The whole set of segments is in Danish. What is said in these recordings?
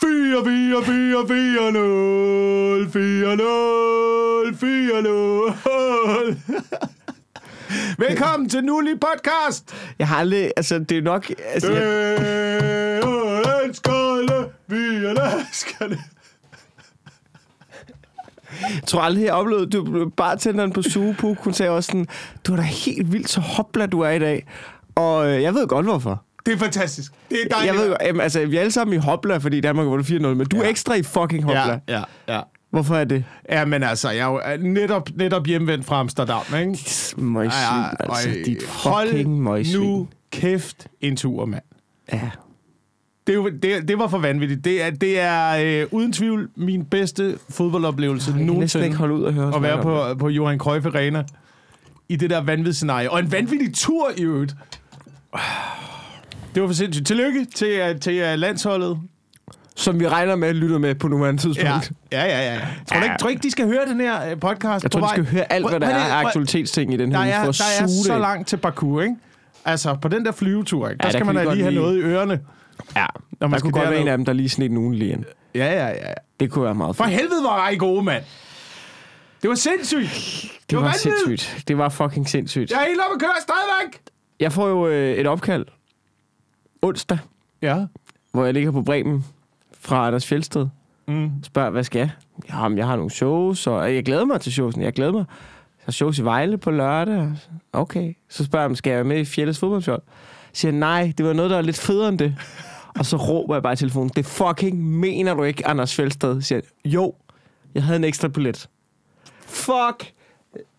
4, 4, 4, 4, 0, 4, 0, 4, 0. Velkommen til Nulli Podcast. Jeg har aldrig... Altså, det er nok... Altså, jeg, er elskerne, vi elskerne. jeg tror aldrig, jeg oplevede... Du bare tænderen på Sugepu, hun sagde også sådan, du er da helt vildt så hopla, du er i dag. Og øh, jeg ved godt, hvorfor. Det er fantastisk. Det er dejligt. Jeg ved jamen, altså, vi er alle sammen i hopla, fordi Danmark var 4-0, men du er Ja. ekstra i fucking hopla. Ja, ja, ja. Hvorfor er det? Ja, men altså, jeg er jo netop, netop hjemvendt fra Amsterdam, ikke? Møgsvin, Ja, ja, altså, dit fucking møgsvin. nu kæft en tur, mand. Ja. Det, er det, det var for vanvittigt. Det er, det er øh, uden tvivl min bedste fodboldoplevelse Jeg kan nogensinde ikke holde ud at høre at være på, på Johan Cruyff Arena i det der vanvidsscenarie. Og en vanvittig tur i øvrigt. Det var for sindssygt. Tillykke til, uh, til uh, landsholdet. Som vi regner med, lytter med på nuværende tidspunkt. Ja, ja, ja. ja. Tror, du ikke, tror ikke, de skal høre den her uh, podcast Jeg tror, de skal høre alt, hvad der er af aktualitetsting i den Der her uge, er, at der er så det. langt til Baku, ikke? Altså, på den der flyvetur, ikke? der Ja, der skal man da lige have noget i ørerne. Ja, Når man der kunne godt være en af dem, der lige sned nogen lige ind. Ja, ja, ja. Det kunne være meget For helvede var I gode, mand. Det var sindssygt. Det var vanvittigt. sindssygt. Det var fucking sindssygt. Jeg er helt oppe at køre stadigvæk. Jeg får jo øh, et opkald onsdag, Ja. hvor jeg ligger på Bremen fra Anders Fjeldsted. Mm. Spørger, hvad skal jeg? Jamen, jeg har nogle shows, og jeg glæder mig til showsen. Jeg glæder mig. Jeg har shows i Vejle på lørdag. Okay. Så spørger jeg, om skal jeg være med i Fjelles fodboldfjold? Siger nej, det var noget, der var lidt federe end det. og så råber jeg bare i telefonen, det fucking mener du ikke, Anders Fjeldsted? Siger jo, jeg havde en ekstra billet. Fuck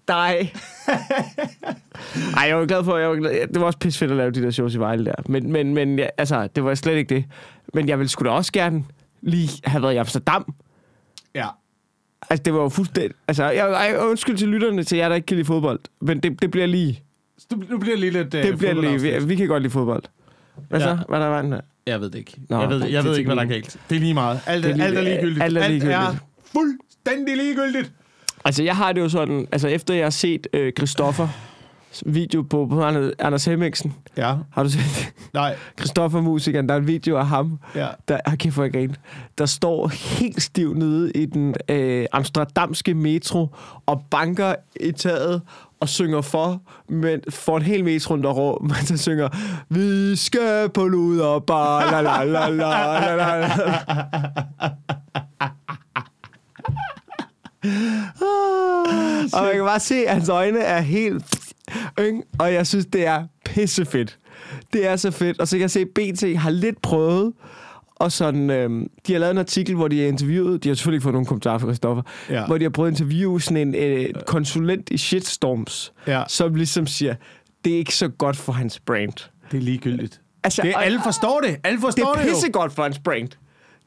dig. Ej, jeg var glad for, jeg var glad. Det var også pisse fedt at lave de der shows i Vejle der. Men, men, men ja, altså, det var slet ikke det. Men jeg ville sgu da også gerne lige have været i Amsterdam. Ja. Altså, det var jo fuldstændig... Altså, jeg, jeg undskyld til lytterne til jer, der ikke kan lide fodbold. Men det, det bliver lige... Nu bliver lige lidt... Uh, Det bliver lige... Vi, vi kan godt lide fodbold. Hvad Ja. så? Hvad der var den der? Jeg ved det ikke. Nå, jeg ved, jeg det ved ikke, hvad der er galt. Det er lige meget. Alt, Det er er, lige- alt er ligegyldigt. alt er ligegyldigt. Alt er fuldstændig ligegyldigt. Altså, jeg har det jo sådan... Altså, efter jeg har set øh, Christoffer video på, på Anders- Hemmingsen. Ja. Har du set Nej. Christoffer musikeren? Der er en video af ham, Ja. der, ah, kæft, jeg griner, der står helt stiv nede i den øh, amsterdamske metro og banker i taget og synger for, men for en hel metro, der rå, men så synger, vi skal på luderbar, la la la la la la la. og man kan bare se, at hans øjne er helt... Ikke? Og jeg synes, det er pissefedt. Det er så fedt. Og så kan jeg se, at BT har lidt prøvet, og sådan, øhm, de har lavet en artikel, hvor de har interviewet, de har selvfølgelig ikke fået nogen kommentarer fra Christoffer, Ja. hvor de har prøvet at interviewe sådan en øh, konsulent i shitstorms, Ja. som ligesom siger, det er ikke så godt for hans brand. Det er ligegyldigt. Altså, Det, alle forstår det. Alle det forstår er det, jo. pissegodt for hans brand.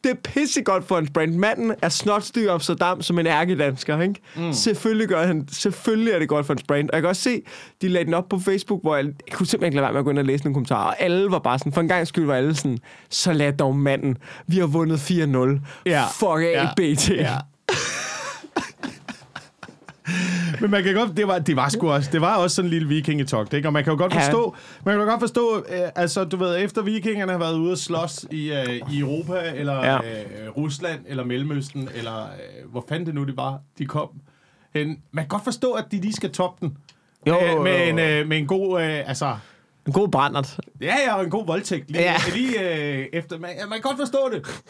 Det er pissegodt for hans brand. Manden er snotstyr Amsterdam som en ærkedansker, ikke? Mm. Selvfølgelig, gør han, selvfølgelig er det godt for hans brand. Og jeg kan også se, de lagde den op på Facebook, hvor jeg, jeg kunne simpelthen ikke lade være med at gå ind og læse nogle kommentarer. Og alle var bare sådan, for en gang skyld var alle sådan, så lad dog manden. Vi har vundet 4-0. Ja. Fuck af, Ja. BT. Ja. Men man kan godt, det var, det var sgu også, det var også sådan en lille vikingetog, ikke? Og man kan jo godt Ja. forstå, man kan jo godt forstå, øh, altså du ved, efter vikingerne har været ude at slås i, øh, i Europa, eller Ja. øh, Rusland, eller Mellemøsten, eller øh, hvor fanden det nu det var, de kom hen. Man kan godt forstå, at de lige skal toppe den. Jo, jo, med, jo. en, øh, med en god, øh, altså, En god brændert. ja, ja, og en god voldtægt. Lige, Ja. ja. lige øh, efter, man, man kan godt forstå det.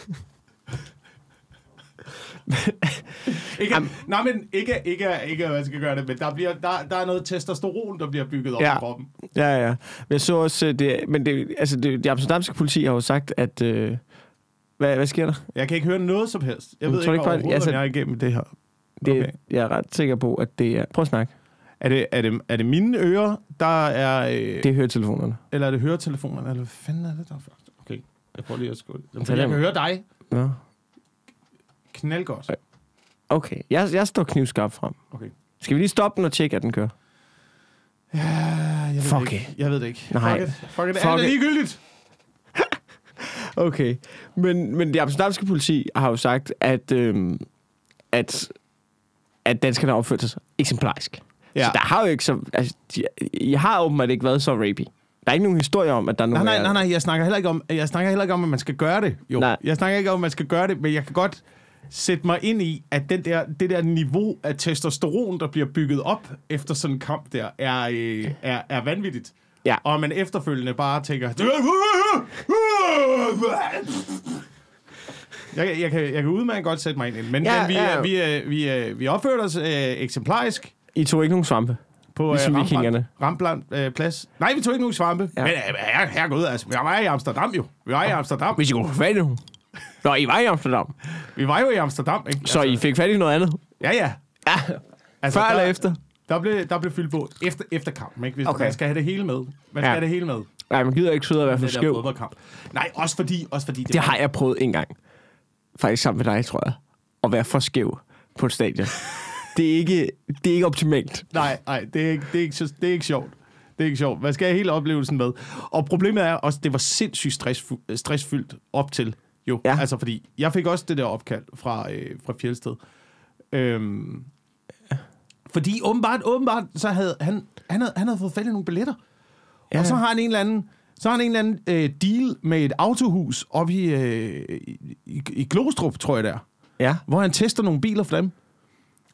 ikke, nej, men ikke, ikke, ikke, hvad jeg skal gøre det, men der, bliver, der, der er noget testosteron, der bliver bygget op Ja. i kroppen. Ja, ja. Men jeg så også, øh, det, men det, altså det, det amsterdamske politi har jo sagt, at... Øh, hvad, hvad sker der? Jeg kan ikke høre noget som helst. Jeg Men ved tror ikke, ikke overhovedet, altså- om jeg er igennem det her. Det, Okay. okay. Jeg er ret sikker på, at det er... Prøv at snakke. Er det, er, det, er det mine ører, der er... Øh, Det er høretelefonerne. Eller er det høretelefonerne? Eller hvad fanden er det der? Okay, jeg prøver lige at skåle. Tag jeg dem. kan høre dig Nå. knaldgodt. Okay, jeg, jeg står knivskarpt frem. Okay. Skal vi lige stoppe den og tjekke, at den kører? Ja, jeg ved Fuck det ikke. Jeg ved det ikke. Nej. Fuck it. Fuck it. Fuck Alt er it. ligegyldigt. Okay. Men, men det amsterdamske politi har jo sagt, at, øhm, at, at danskerne har opført sig eksemplarisk. Ja. Ja. Så der har jo ikke så... Altså, de, I har åbenbart ikke været så rapey. Der er ikke nogen historie om, at der er Nej, nogen... nej, nej, nej, jeg snakker heller ikke om, jeg snakker heller ikke om, at man skal gøre det. Jo, Nej. jeg snakker ikke om, at man skal gøre det, men jeg kan godt sætte mig ind i, at den der, det der niveau af testosteron, der bliver bygget op efter sådan en kamp der, er, øh, er, er vanvittigt. Ja. Og man efterfølgende bare tænker... Jeg, jeg, kan, jeg kan udmærket godt sætte mig ind i men, Ja, men vi, ja. ja. vi, vi, øh, vi opførte os øh, eksemplarisk I tog ikke nogen svampe. på Ligesom øh, vikingerne. Rambland øh, plads. Nej, vi tog ikke nogen svampe. Ja. Men øh, her, herregud, altså, vi var i Amsterdam jo. Vi var i Amsterdam. Hvis I kunne få fat i. Nå, I var i Amsterdam. Vi var jo i Amsterdam, ikke? Så I fik fat i noget andet? Ja, ja. Ja. Altså, Før der, eller efter? Der blev, der blev fyldt på efter, efter kampen, ikke? Hvis Okay. Man skal have det hele med. Man skal Ja. have det hele med. Nej, man gider ikke sidde og være for skæv. Nej, også fordi... Også fordi det, Det har jeg prøvet en gang. Faktisk sammen med dig, tror jeg. At være for skæv på et stadion. det, er ikke, det er ikke optimalt. Nej, nej, det er, ikke, det, er ikke, det er ikke sjovt. Det er ikke sjovt. Man skal have hele oplevelsen med. Og problemet er også, det var sindssygt stressfu- stressfyldt op til. Jo, Ja. ja. altså fordi, jeg fik også det der opkald fra, øh, fra Fjeldsted. Øhm, fordi åbenbart, åbenbart, så havde han, han, havde, han havde fået fat i nogle billetter. Ja. Og så har han en eller anden, så har han en eller anden øh, deal med et autohus oppe i, øh, i, i, i Glostrup, tror jeg det er Ja. hvor han tester nogle biler for dem.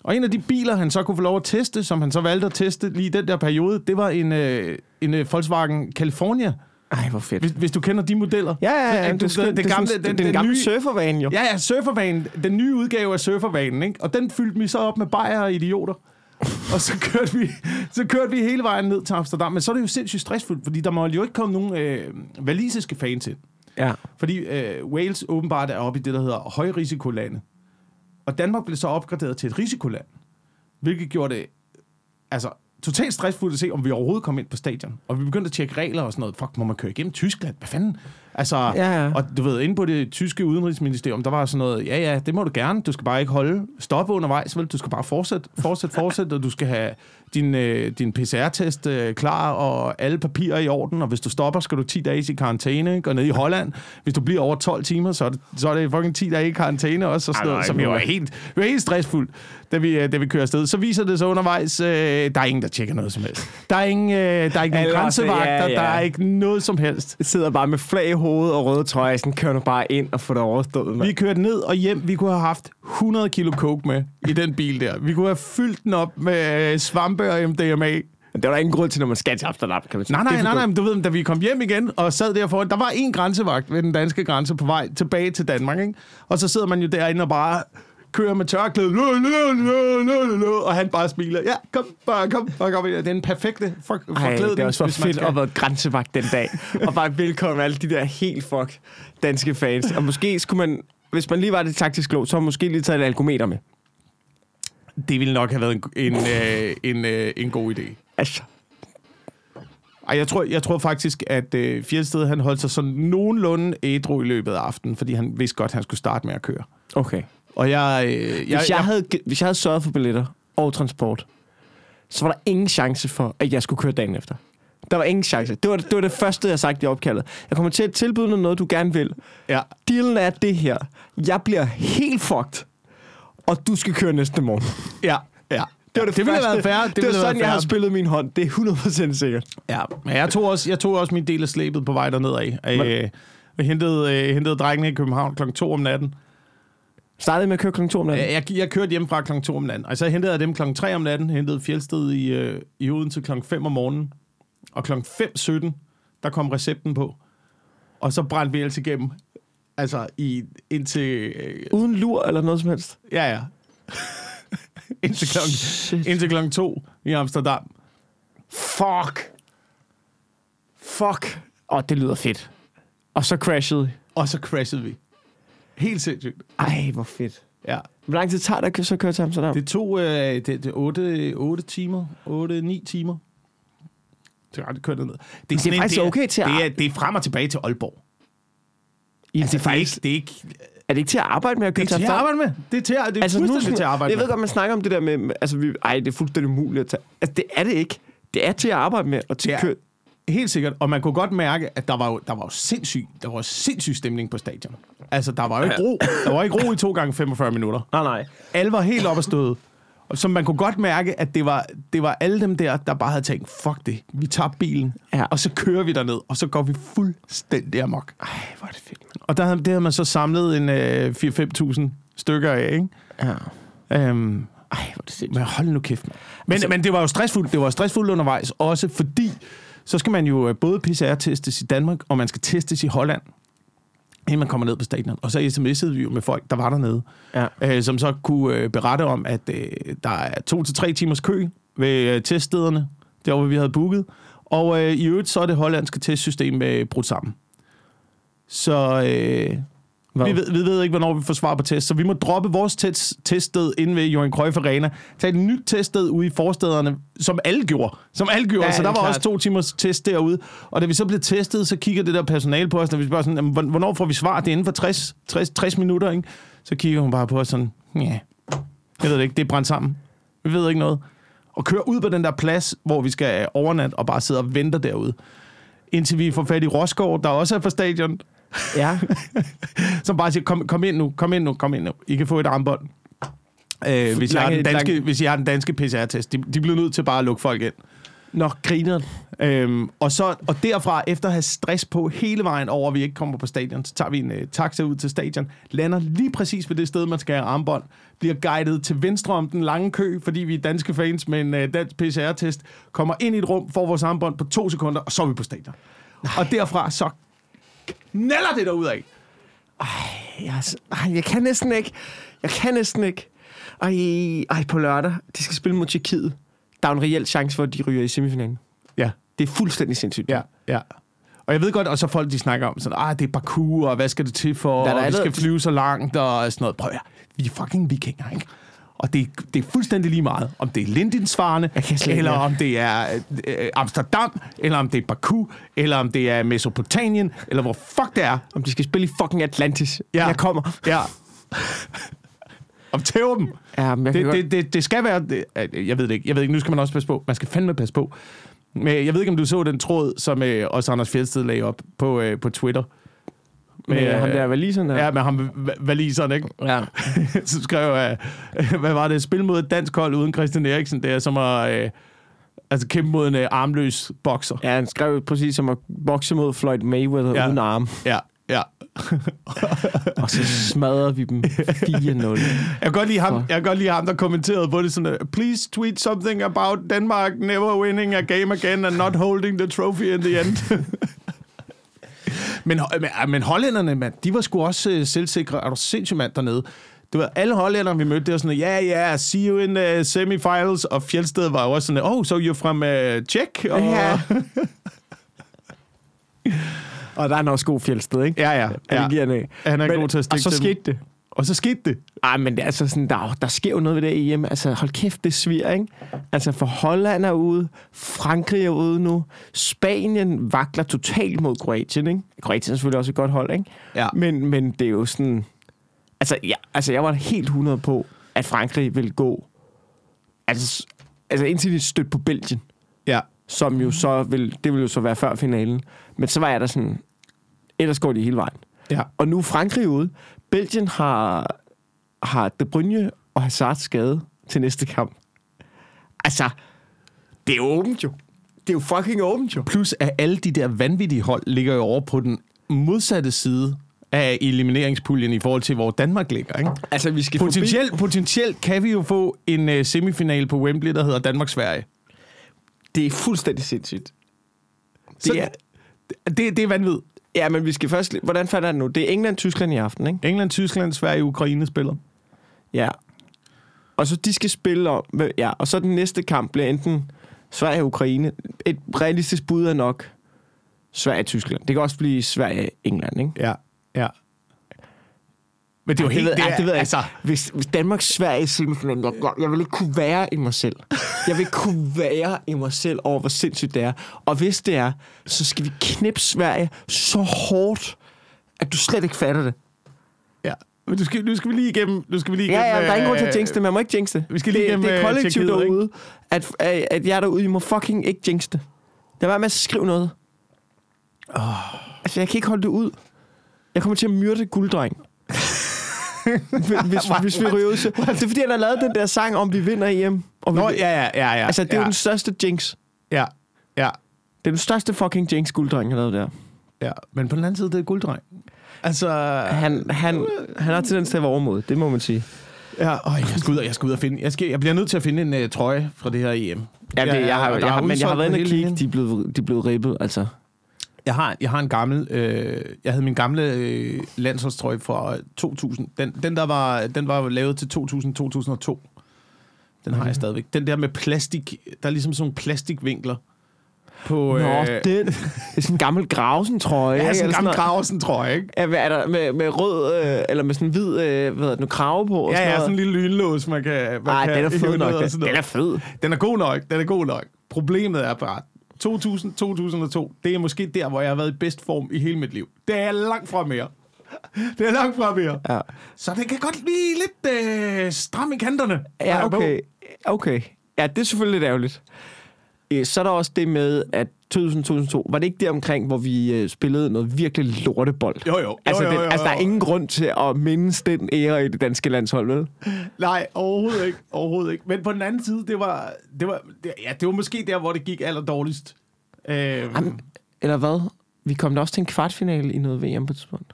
Og en af de biler, han så kunne få lov at teste, som han så valgte at teste lige i den der periode, det var en, øh, en øh, Volkswagen California. Ej, hvor fedt. Hvis, hvis du kender de modeller. Ja, ja, ja. Du- Det, det, den det, gamle- den, den- den, den gamle nye- surfervan jo. Ja, ja, surfervanen. Den nye udgave af surfervanen, ikke? Og den fyldte vi så op med bajer og idioter. og så kørte, vi, så kørte vi hele vejen ned til Amsterdam. Men så er det jo sindssygt stressfuldt, fordi der må jo ikke komme nogen øh, walisiske fans ind. ja. Fordi øh, Wales åbenbart er oppe i det, der hedder højrisikolande. Og Danmark blev så opgraderet til et risikoland. Hvilket gjorde det altså, totalt stressfuldt at se, om vi overhovedet kom ind på stadion. Og vi begyndte at tjekke regler og sådan noget. Fuck, må man køre igennem Tyskland? Hvad fanden? Altså, Ja, ja. og du ved, inde på det tyske udenrigsministerium, der var sådan noget, ja, ja, det må du gerne. Du skal bare ikke holde, stoppe undervejs, vel? Du skal bare fortsætte, fortsætte, fortsætte, og du skal have din, øh, din PCR-test øh, klar, og alle papirer i orden, og hvis du stopper, skal du 10 dage i karantæne, og nede i Holland, hvis du bliver over 12 timer, så er det, så er det fucking 10 dage i karantæne også, og sådan Ej, noget, nej, som jo er helt, vi var helt stressfuldt, da vi, øh, da vi kører afsted. Så viser det sig undervejs, øh, der er ingen, der tjekker noget som helst. Der er ingen, øh, der er ikke nogen grænsevagter, ja, ja. der er ikke noget som helst. Jeg sidder bare med flag i hovedet og røde trøje. Sådan kører du bare ind og får det overstået. Vi mand. kørte ned og hjem. Vi kunne have haft 100 kilo coke med i den bil der. Vi kunne have fyldt den op med øh, svampe og MDMA. Men det er der ingen grund til, når man skal til Amsterdam, kan man sige. Nej, nej, nej, nej, men du ved, da vi kom hjem igen og sad der foran, der var en grænsevagt ved den danske grænse på vej tilbage til Danmark, ikke? Og så sidder man jo derinde og bare kører med tørklæde, og han bare smiler. Ja, kom, bare kom, bare kom. ind. Det er en perfekte for, Ej, forklædning. det er også for fedt at være grænsevagt den dag. og bare velkommen alle de der helt fuck danske fans. Og måske skulle man, hvis man lige var det taktisk klog, så har man måske lige taget et alkometer med. Det ville nok have været en, en, øh, en, øh, en god idé. Altså, Ej, jeg tror, jeg tror faktisk, at øh, Fjeldsted han holdt sig sådan nogenlunde ædru i løbet af aftenen, fordi han vidste godt, at han skulle starte med at køre. okay. Og jeg... Øh, jeg, Hvis jeg, havde, hvis jeg havde sørget for billetter og transport, så var der ingen chance for, at jeg skulle køre dagen efter. Der var ingen chance. Det var det, var det første, jeg sagde i opkaldet. Jeg kommer til at tilbyde dig noget, du gerne vil. ja, Dealen er det her. Jeg bliver helt fucked, og du skal køre næste morgen. ja, ja. Det var det, det ville have været fair. Det, det var sådan, jeg havde spillet min hånd. Det er 100% sikkert. Ja, men jeg tog, også, jeg tog også min del af slæbet på vej derned af. Øh, jeg hentede, øh, hentede drengene i København kl. 2 om natten. Startede med at køre kl. 2 om natten. Jeg, jeg kørte hjem fra kl. 2 om natten. Og så hentede jeg dem kl. 3 om natten. Hentede Fjeldsted i, øh, i Odense kl. 5 om morgenen. Og kl. 5.17, der kom recepten på. Og så brændte vi ellers igennem. Altså i, indtil... Øh, Uden lur eller noget som helst. ja, ja. indtil, klokken, Shit. indtil klokken 2 i Amsterdam. Fuck. Fuck. Åh, oh, det lyder fedt. Og så crashede. Og så crashede vi. Helt sindssygt. Ej, hvor fedt. Ja. Hvor lang tid tager det at så køre til Amsterdam? Det tog øh, det, det 8, 8 timer, 8-9 timer. Det er ret kørt ned. Det det er sådan en- faktisk okay til at- det er, det er frem og tilbage til Aalborg. I, Altså, det er faktisk, det er ikke, er det ikke til at arbejde med at det køre er til at arbejde med. Det er, til, at- det er altså, fuldstændig til at arbejde Jeg ved godt, man snakker om det der med, altså, vi, ej, det er fuldstændig umuligt at tage. Altså, det er det ikke. Det er til at arbejde med, og til Det at er- køre. Helt sikkert. Og man kunne godt mærke, at der var jo, der var jo sindssyg, der var sindssyg stemning på stadion. Altså, der var jo ikke ro. Der var ikke ro i to gange 45 minutter. Nej, nej. Alle var helt op at støde. Og som man kunne godt mærke, at det var, det var alle dem der, der bare havde tænkt, fuck det, vi tager bilen, Ja. og så kører vi derned, og så går vi fuldstændig amok. Ej, hvor er det fedt, mand. Og der, havde- det havde man så samlet en øh, 4-5.000 stykker af, ikke? Ja. Øhm, Ej, hvor er det sindssygt. men hold nu kæft. Men, altså, men det var jo stressfuldt. Det var stressfuldt undervejs, også fordi, så skal man jo øh, både PCR-testes i Danmark, og man skal testes i Holland, inden man kommer ned på stadion. Og så sms'ede vi jo med folk, der var dernede, Ja. øh, som så kunne øh, berette om, at øh, der er to til tre timers kø ved øh, teststederne, der hvor vi havde booket. Og øh, i øvrigt, så er det hollandske testsystem øh, brudt sammen. Så øh, Hvad? vi, ved, vi ved ikke, hvornår vi får svar på test, så vi må droppe vores test, teststed inde ved Johan Cruyff Arena, tage et nyt teststed ude i forstederne, som alle gjorde. Som alle gjorde, Ja, så der var er også klart. to timers test derude. Og da vi så blev testet, så kigger det der personale på os, når vi spørger sådan, "Jamen, hvorn- hvornår får vi svar? Det er inden for 60, 60, 60 minutter, ikke? Så kigger hun bare på os sådan, ja, jeg ved det ikke, det er brændt sammen. Vi ved ikke noget. Og kører ud på den der plads, hvor vi skal overnatte og bare sidde og vente derude. Indtil vi får fat i Rosgaard, der også er på stadion, Ja. som bare siger, kom, kom ind nu, kom ind nu, kom ind nu. I kan få et armbånd. Øh, hvis, I har Lange- den danske, lange- hvis I har den danske PCR-test. De, de bliver nødt til bare at lukke folk ind. Nå, griner. Øhm, og, så, og derfra, efter at have stress på hele vejen over, at vi ikke kommer på stadion, så tager vi en øh, taxa ud til stadion, lander lige præcis ved det sted, man skal have armbånd, bliver guidet til venstre om den lange kø, fordi vi er danske fans med en øh, dansk PCR-test, kommer ind i et rum, får vores armbånd på to sekunder, og så er vi på stadion. Nej. Og derfra så knalder det derud af. Jeg, er så- ej, jeg kan næsten ikke. Jeg kan næsten ikke. Ej, ej, på lørdag. De skal spille mod Tjekkiet. Der er en reel chance for, at de ryger i semifinalen. Ja, Det er fuldstændig sindssygt. ja, ja. Og jeg ved godt, og så folk, de snakker om sådan, ah, det er Baku, og hvad skal det til for, Der er og der vi skal flyve så langt, og sådan noget. Prøv at vi er fucking vikinger, ikke? Og det, det er fuldstændig lige meget, om det er ikke eller om det er øh, Amsterdam, eller om det er Baku, eller om det er Mesopotamien, eller hvor fuck det er. Om de skal spille i fucking Atlantis. Ja. Jeg kommer. Ja. Om tæver dem. Ja, men Det, godt... det, det, det skal være... Det, øh, jeg ved det ikke. Jeg ved ikke, nu skal man også passe på. Man skal fandme passe på. Men jeg ved ikke, om du så den tråd, som øh, også Anders Fjeldsted lagde op på, øh, på Twitter. Med øh, ham der valiseren der. Ja, med ham va- valiseren, ikke? ja. Så skrev jeg, øh, hvad var det? Spil mod et dansk hold uden Christian Eriksen, det er som at øh, altså kæmpe mod en øh, armløs bokser. Ja, han skrev præcis som at bokse mod Floyd Mayweather Ja. uden arm. Ja, ja. Og så smadrede vi dem 4-0. Jeg kan godt lide ham, jeg kan godt lide ham der kommenterede på det sådan, please tweet something about Denmark never winning a game again and not holding the trophy in the end. Men, men, men hollænderne, mand, de var sgu også øh, selvsikre. Er du sindssygt mand dernede? Det var alle hollændere, vi mødte, det var sådan, ja, yeah, ja, yeah, see you in the semifinals, og Fjeldsted var jo også sådan, oh, so you're from uh, Czech? Og, Ja. Og der er en også god fjeldsted, ikke? ja, ja, Ja. ja. Han af. Han er Men- god til at stikke Og så skete det. Og så skete det. Ej, men det er altså sådan, der, der sker jo noget ved det EM. Altså, hold kæft, det svir, ikke? Altså, for Holland er ude, Frankrig er ude nu, Spanien vakler totalt mod Kroatien, ikke? Kroatien er selvfølgelig også et godt hold, ikke? Ja. Men, men det er jo sådan... Altså, ja, altså, jeg var helt 100 på, at Frankrig ville gå... Altså, altså indtil de stødte på Belgien, Ja. som jo så vil... Det vil jo så være før finalen. Men så var jeg der sådan... Ellers går de hele vejen. Ja. Og nu er Frankrig ude. Belgien har, har De Bruyne og Hazard skade til næste kamp. Altså, det er åbent jo. Det er jo fucking åbent jo. Plus at alle de der vanvittige hold ligger jo over på den modsatte side af elimineringspuljen i forhold til, hvor Danmark ligger. Ikke? Altså, vi skal Potentielt, potentielt kan vi jo få en uh, semifinal på Wembley, der hedder Danmark-Sverige. forbi. Det er fuldstændig sindssygt. Så Det er, det, det er vanvittigt. Ja, men vi skal først... Hvordan fandt jeg det nu? Det er England-Tyskland i aften, ikke? England, Tyskland, Sverige, Ukraine spiller. Ja. Og så de skal spille om... Ja, og så den næste kamp bliver enten Sverige og Ukraine. Et realistisk bud er nok Sverige-Tyskland. Det kan også blive Sverige-England, ikke? Ja, ja. Men det er jo helt... det, ved, er, ej, det ved jeg altså, ikke. Hvis, hvis Danmark Sverige i semifinalen, jeg, jeg, jeg vil ikke kunne være i mig selv. Jeg vil kunne være i mig selv over, hvor sindssygt det er. Og hvis det er, så skal vi knippe Sverige så hårdt, at du slet ikke fatter det. Ja. Men du skal, nu skal vi lige igennem... Nu skal vi lige Ja, igennem, ja, der er ingen grund til at øh, jinx det. Man må ikke jinx det. vi skal lige det, igennem, det er øh, kollektivt ikke? derude, at, at, jeg derude, I må fucking ikke jinx det. Lad være med at skrive noget. Oh. Altså, jeg kan ikke holde det ud. Jeg kommer til at myrde gulddreng. hvis, hvis vi ryger ud. Så, det er fordi, han har lavet den der sang om, vi vinder EM. Og vi, Nå, ja, ja, ja, ja. altså, det er ja, jo den største jinx. ja, ja, Det er den største fucking jinx, gulddreng har lavet der. ja. Men på den anden side, det er gulddreng. Altså... Han, han, han har tendens til at være overmod, det må man sige. Ja, øj, jeg skal ud jeg skal ud og finde... Jeg, skal, jeg bliver nødt til at finde en uh, trøje fra det her EM. Ja, det, jeg har, jeg, har, er men jeg har været inde og kigge, de er blevet, de er blevet ribbet, altså. Jeg har, jeg har en gammel... Øh, jeg havde min gamle øh, landsholdstrøje fra 2000. Den, den, der var, den var lavet til 2000-2002. Den har jeg stadigvæk. Den der med plastik... Der er ligesom sådan nogle plastikvinkler på... Nå, den. Det er sådan en gammel Grausen, tror jeg. Ja, sådan en gammel jeg, ikke? Ja, hvad er der med, med rød, øh, eller med sådan en hvid, øh, hvad hedder det nu, krave på? og Ja, ja, noget? sådan en lille lynlås, man kan... man Nej, kan den er fed nok. Den, sådan den er fed. Den er god nok, den er god nok. Problemet er bare, 2000-2002, det er måske der, hvor jeg har været i bedst form i hele mit liv. Det er langt fra mere. Det er langt fra mere. Ja, Så det kan godt blive lidt øh, stram i kanterne. ja okay. okay. Ja, det er selvfølgelig lidt ærgerligt. Øh, Så er der også det med, at 2002, var det ikke der omkring, hvor vi øh, spillede noget virkelig lortebold? Jo, jo. Altså, jo, jo, den, jo, altså, der er jo. ingen grund til at mindes den ære i det danske landshold, vel? Nej, overhovedet ikke. Overhovedet ikke. Men på den anden side, det var, det var, det, ja, det var måske der, hvor det gik aller dårligst. Øh, Jamen, eller hvad? Vi kom da også til en kvartfinale i noget VM på et tidspunkt.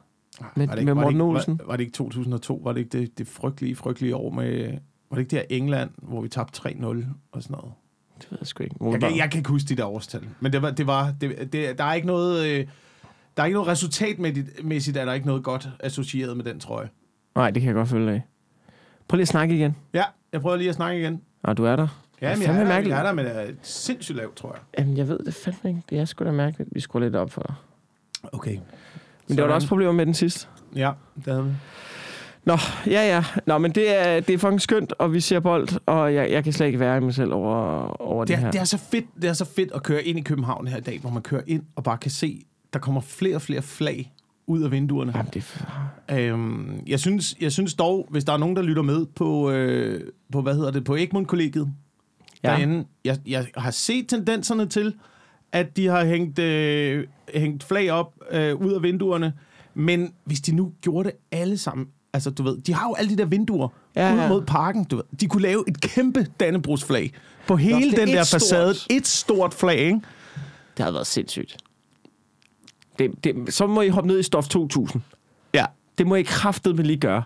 Med, var det med var det Morten ikke, Olsen. Var, var det ikke 2002? Var det ikke det, det frygtelige, frygtelige år med... Var det ikke der England, hvor vi tabte 3-0 og sådan noget? Det ved jeg sgu ikke. Jeg, kan, jeg kan ikke huske de der årstal. Men det var, det var, det, det, der er ikke noget... Øh, der er ikke noget resultatmæssigt, er der ikke noget godt associeret med den trøje. Nej, det kan jeg godt følge af. Prøv lige at snakke igen. Ja, jeg prøver lige at snakke igen. Nå, du er der. Ja, Det men jeg er, der, jeg er der, men det er sindssygt lavt, tror jeg. Jamen, jeg ved det fandme ikke. Det er sgu da mærkeligt. Vi skruer lidt op for dig. Okay. Men der var der også problemer med den sidste. Ja, det havde vi. Nå, ja, ja. Nå, men det er, det er fucking skønt, og vi ser bold, og jeg, jeg kan slet ikke være i mig selv over, over det, Det her. er, det, er så fedt, det er så fedt at køre ind i København her i dag, hvor man kører ind og bare kan se, der kommer flere og flere flag ud af vinduerne. Jamen, det er... Øhm, jeg, synes, jeg synes dog, hvis der er nogen, der lytter med på, øh, på hvad hedder det, på Egmont-kollegiet. Ja. derinde, jeg, jeg har set tendenserne til, at de har hængt, øh, hængt flag op øh, ud af vinduerne, men hvis de nu gjorde det alle sammen, altså du ved, de har jo alle de der vinduer ja, Ja, ud mod parken, du ved, de kunne lave et kæmpe Dannebrogsflag på hele er den et der stort. facade, et stort flag, ikke? Det har været sindssygt. Det, det, så må I hoppe ned i stof 2000. Ja. Det må I kraftedeme lige gøre.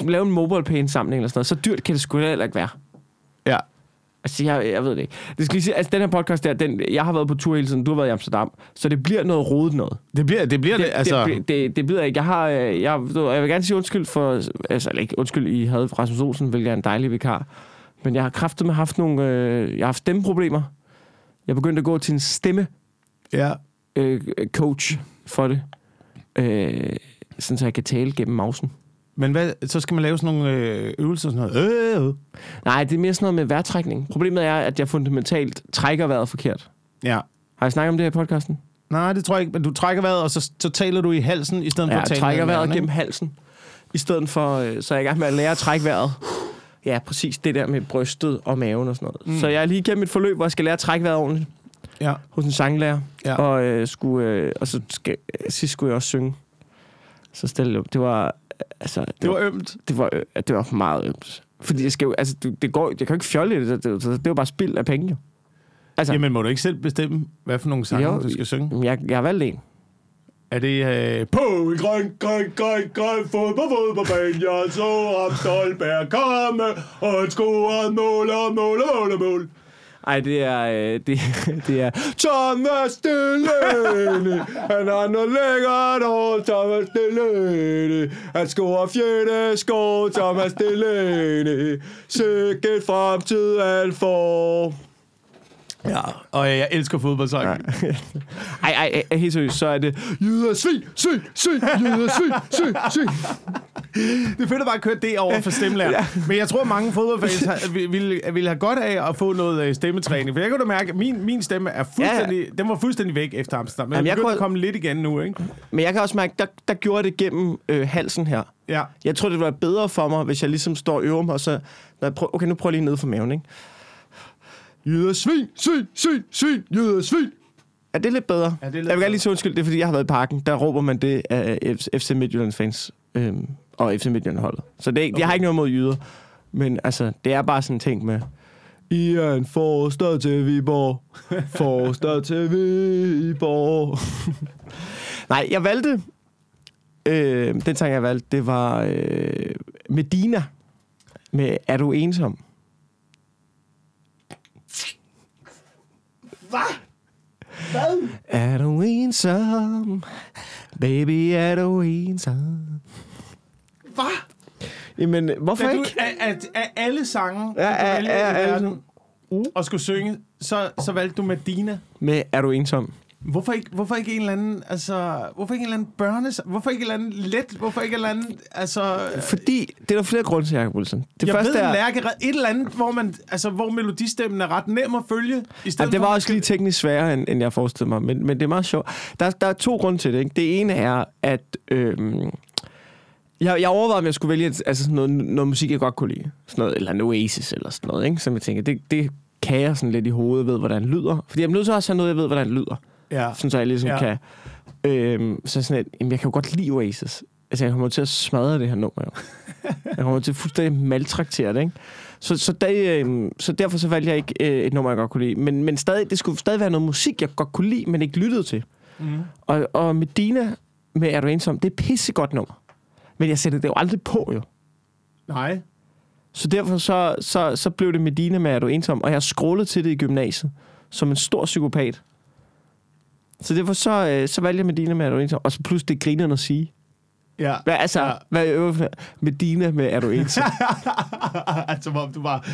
Lave en mobile pay indsamling eller sådan noget. Så dyrt kan det sgu heller ikke være. Ja. Altså, jeg, jeg ved det ikke. Det skal lige sige, altså, den her podcast der, den, jeg har været på tur hele tiden, du har været i Amsterdam, så det bliver noget rodet noget. Det bliver det, bliver det, Det, altså... det, det, det bliver ikke. Jeg har, øh, jeg, jeg vil gerne sige undskyld for, altså ikke undskyld, I havde Rasmus Olsen, hvilket er en dejlig vikar. Men jeg har kraftet med haft nogle, øh, jeg har haft stemmeproblemer. Jeg begyndte at gå til en stemme ja. øh, coach for det. Øh, sådan så jeg kan tale gennem mausen. Men hvad, så skal man lave sådan nogle øh, øvelser og sådan noget. Øh, øh. Nej, det er mere sådan noget med vejrtrækning. Problemet er, at jeg fundamentalt trækker vejret forkert. Ja. Har jeg snakket om det her i podcasten? Nej, det tror jeg ikke. Men du trækker vejret, og så, så taler du i halsen, i stedet for Ja, at jeg tale trækker med vejret gennem halsen. I stedet for, øh, så er jeg i gang med at lære at trække vejret. Ja, præcis det der med brystet og maven og sådan noget. Mm. Så jeg er lige igennem et forløb, hvor jeg skal lære at trække vejret ordentligt? Ja. hos en sanglærer. Ja. Og, øh, skulle, øh, og så skal, sidst skulle jeg også synge. Så stille det var... Altså, det, Det var ømt. det var, øh, det var meget ømt. Fordi jeg skal jo, altså, det, går, jeg kan jo ikke fjolle i det, det, det, det er jo bare spild af penge. Altså, Jamen, må du ikke selv bestemme, hvad for nogle sange, Jo, du skal synge? jeg, jeg har valgt en. Er det øh, på en grøn, grøn, grøn, grøn fodbold, fodboldbane, jeg så ham Stolberg komme, og han scorede mål og mål og mål og mål. Ej, det er, øh, det, det er Thomas Delaney. Han har noget lækkert hår, Thomas Delaney. Han scorer fjerde skår, Thomas Delaney. Sikkert fremtid han får. Ja, og jeg elsker fodboldsange. Ej, ej, ej, helt seriøst, så er det Jyder, svin, svin, svin, jyder, svin, svin, svin. Det er fedt at bare køre det over for stemmelærer. ja. Men jeg tror, mange fodboldfans ville, ville have godt af at få noget øh, stemmetræning. For jeg kan da mærke, at min, min stemme er fuldstændig, ja. Den var fuldstændig væk efter Amsterdam. Men Jamen, jeg kunne- at komme lidt igen nu, ikke? Men jeg kan også mærke, der, der gjorde det gennem øh, halsen her. Ja. Jeg tror, det var bedre for mig, hvis jeg ligesom står og øver mig, og så... Når jeg prøver, okay, nu prøver jeg lige ned for maven, ikke? Jyder, svin, svin, svin, svin, jyder, svin. Er det lidt bedre? Ja, det er lidt jeg vil gerne lige sige undskyld, det er fordi, jeg har været i parken. Der råber man det af F- FC Midtjyllands fans. Øhm, og FC Midtjylland-holdet. Så det, er okay. jeg har ikke noget mod jyder. Men altså, det er bare sådan en ting med, I er en forstad til Viborg. Forstad til Viborg. Nej, jeg valgte... Øh, den sang, jeg valgte, det var øh, Medina med Er du ensom? Hvad? Hvad? Er du ensom? Baby, er du ensom? Hvad? Jamen, hvorfor Da du, ikke? af, af, af alle sange, Ja, du vælger ja, i ja, verden, og skulle synge, så, så valgte du Medina. Med Er du ensom? Hvorfor ikke, hvorfor ikke en eller anden, altså, hvorfor ikke en eller anden børnes, hvorfor ikke en eller anden let, hvorfor ikke en eller anden, altså... Fordi, det er der flere grunde til, Jacob Wilson. Det jeg første ved, er... Lærke, et eller andet, hvor, man, altså, hvor melodistemmen er ret nem at følge. I stedet Ja, det for, var man også lige teknisk sværere, end, end jeg forestillede mig, men, men det er meget sjovt. Der, der er to grunde til det. Ikke? Det ene er, at øhm, jeg, jeg overvejede, om jeg skulle vælge et- altså sådan noget, noget musik, jeg godt kunne lide. Sådan noget, eller en Oasis eller sådan noget, ikke? som jeg tænker, det, det kan jeg sådan lidt i hovedet, ved, hvordan det lyder. Fordi jeg er nødt til også at have noget, jeg ved, hvordan det lyder. Ja. Sådan så jeg ligesom Ja. kan... Øhm, så sådan et, jamen, jeg kan jo godt lide Oasis. Altså, jeg kommer til at smadre det her nummer, jo. Jeg kommer til at fuldstændig maltraktere det, ikke? Så, så, der, øh, så derfor så valgte jeg ikke øh, et nummer, jeg godt kunne lide. Men, men stadig, det skulle stadig være noget musik, jeg godt kunne lide, men ikke lyttede til. Mm. Og, og Medina med Er du ensom, det er et pissegodt nummer. Men jeg sætter det jo aldrig på, jo. Nej. Så derfor så, så, så blev det Medina med Er du ensom, og jeg scrollede til det i gymnasiet som en stor psykopat. Så derfor så, øh, så valgte jeg Medina med Er du ensom, og så plus det griner at sige. Ja. Hvad, altså, Ja. ja. hvad er øvrigt for- Medina med Er du ensom? Som om du var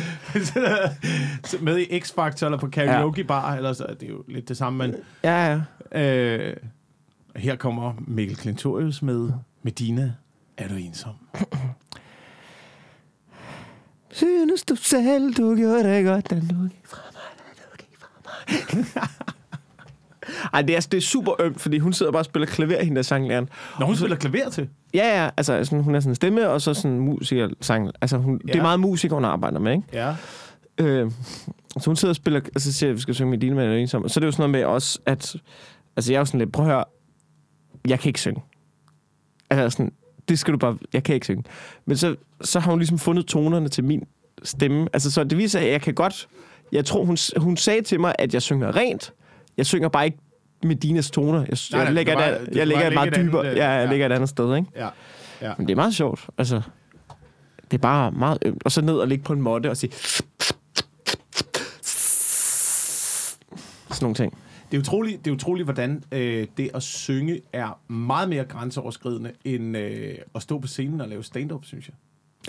med i X-Factor eller på karaoke bar, eller så det er jo lidt det samme, men ja, ja. øh, her kommer Mikkel Klintorius med Medina. Er du ensom? Synes du selv, du gjorde det godt, da du gik fra mig, da du gik fra mig. Ej, det er, det er super ømt, fordi hun sidder bare og spiller klaver, hende der sanglæreren. Når hun spiller klaver til. Ja, ja, altså sådan, hun er sådan en stemme, og så sådan musiker sang. Altså, hun, ja. det er meget musik, hun arbejder med, ikke? Ja. Øh, så hun sidder og spiller, og så siger jeg, vi skal synge med dine med ensom. Så er det jo sådan noget med også, at... Altså, jeg er jo sådan lidt, prøv at høre, jeg kan ikke synge. Altså, sådan, det skal du bare... Jeg kan ikke synge. Men så, så har hun ligesom fundet tonerne til min stemme. Altså, så det viser, at jeg kan godt... Jeg tror, hun, hun sagde til mig, at jeg synger rent. Jeg synger bare ikke med dines toner. Jeg, Nej, jeg nej, lægger, kan et, bare- jeg lægger bare et meget dybere... andet, Ja, jeg ja. lægger et andet sted, ikke? Ja. Ja. Men det er meget sjovt. Altså, det er bare meget ømt. Og så ned og ligge på en måtte og sige... Sådan nogle ting. Det er utroligt, det er utroligt hvordan øh, det at synge er meget mere grænseoverskridende, end øh, at stå på scenen og lave stand-up, synes jeg.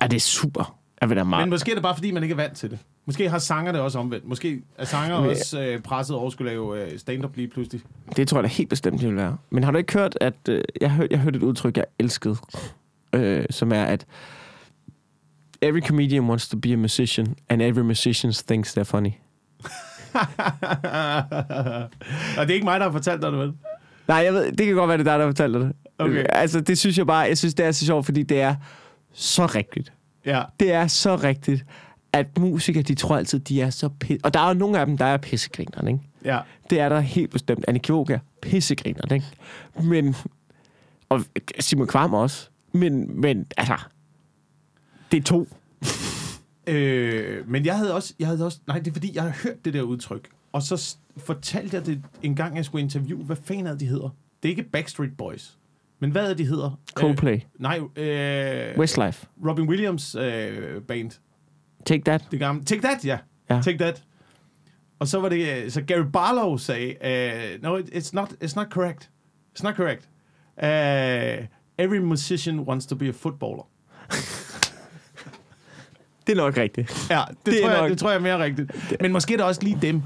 Ja, det er super. Jeg da meget. Men måske er det bare, fordi man ikke er vant til det. Måske har sanger det også omvendt. Måske er sanger Men- også øh, presset over at skulle lave øh, stand-up lige pludselig. Det tror jeg da helt bestemt, det vil være. Men har du ikke hørt, at... Øh, jeg, hør, jeg hørte et udtryk, jeg elskede, øh, som er, at every comedian wants to be a musician, and every musician thinks they're funny. Og det er ikke mig, der har fortalt dig det, vel? Nej, jeg ved, det kan godt være, det er dig, der fortæller det. Okay. Altså, det synes jeg bare, jeg synes, det er så sjovt, fordi det er så rigtigt. Ja. Det er så rigtigt, at musikere, de tror altid, de er så pisse... Og der er jo nogle af dem, der er pissegrinerne, ikke? Ja. Det er der helt bestemt. Annie Kjog er pissegrinerne, ikke? Men... Og Simon Kvam også. Men, men altså... Det er to. Øh, men jeg havde også, jeg havde også, nej, det er fordi, jeg har hørt det der udtryk, og så fortalte jeg det en gang, jeg skulle interviewe, hvad fanden de hedder? Det er ikke Backstreet Boys, men hvad er de hedder? Coldplay. Øh, nej, øh, Westlife. Robin Williams øh, band. Take that. Det gamle. Take That, ja. Ja. Take That. Og så var det, øh, så Gary Barlow sagde, uh, no, it- it's not, it's not correct. It's not correct. Uh, every musician wants to be a footballer. Det er nok rigtigt. Ja, det, Det tror, jeg, nok- det tror jeg er mere rigtigt. Men måske er det også lige dem.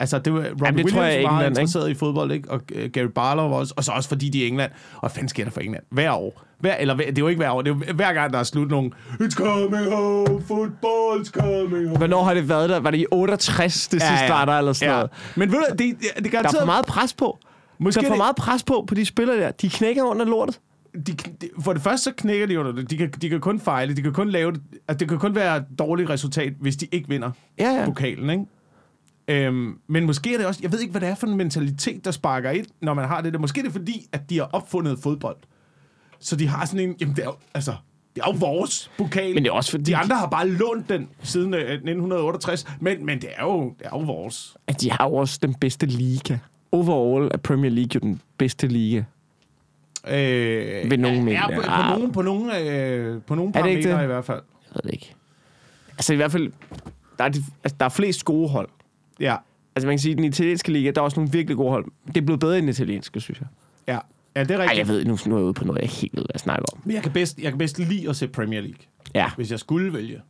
Altså, det var Robin Jamen, det Williams tror jeg er var England, ikke? interesseret i fodbold, ikke? Og uh, Gary Barlow var også, og så også fordi de er England. Og hvad fanden sker der for England? Hver år. Hver, eller det er jo ikke hver år, det er jo hver gang, der er slut nogen. It's coming home, football's coming home. Hvornår har det været der? Var det i 68, det sidste var der, eller sådan noget? Men ved du, det, det, det Der garanteret... er for meget pres på. Måske der er for det- meget pres på, på de spillere der. De knækker under lortet. de, de, for det første så knækker de under det. De kan, de kan kun fejle. De kan kun lave det. Altså, det kan kun være et dårligt resultat, hvis de ikke vinder Ja, ja. pokalen, ikke? Øhm, men måske er det også... Jeg ved ikke, hvad det er for en mentalitet, der sparker ind, når man har det der. Måske er det fordi, at de har opfundet fodbold. Så de har sådan en... Jamen, det er jo, altså... Det er jo vores pokal. Men det er også fordi, De andre har bare lånt den siden øh, 1968, men, men det, er jo, det er jo vores. at de har jo også den bedste liga. Overall er Premier League jo den bedste liga. Øh, Vil nogen ja, mene ja, det? på, på, nogen, på nogle, øh, på ikke parametre i hvert fald. Jeg ved det ikke. Altså i hvert fald, der er, de, altså, der er flest gode hold. Ja, Altså man kan sige, at den italienske liga, der er også nogle virkelig gode hold. Det er blevet bedre end den italienske, synes jeg. ja. ja det er Ej, rigtigt. jeg ved, nu, nu er jeg ude på noget, jeg helt ved at snakke om. Men jeg kan, bedst, jeg kan bedst lide at se Premier League. Ja, Hvis jeg skulle vælge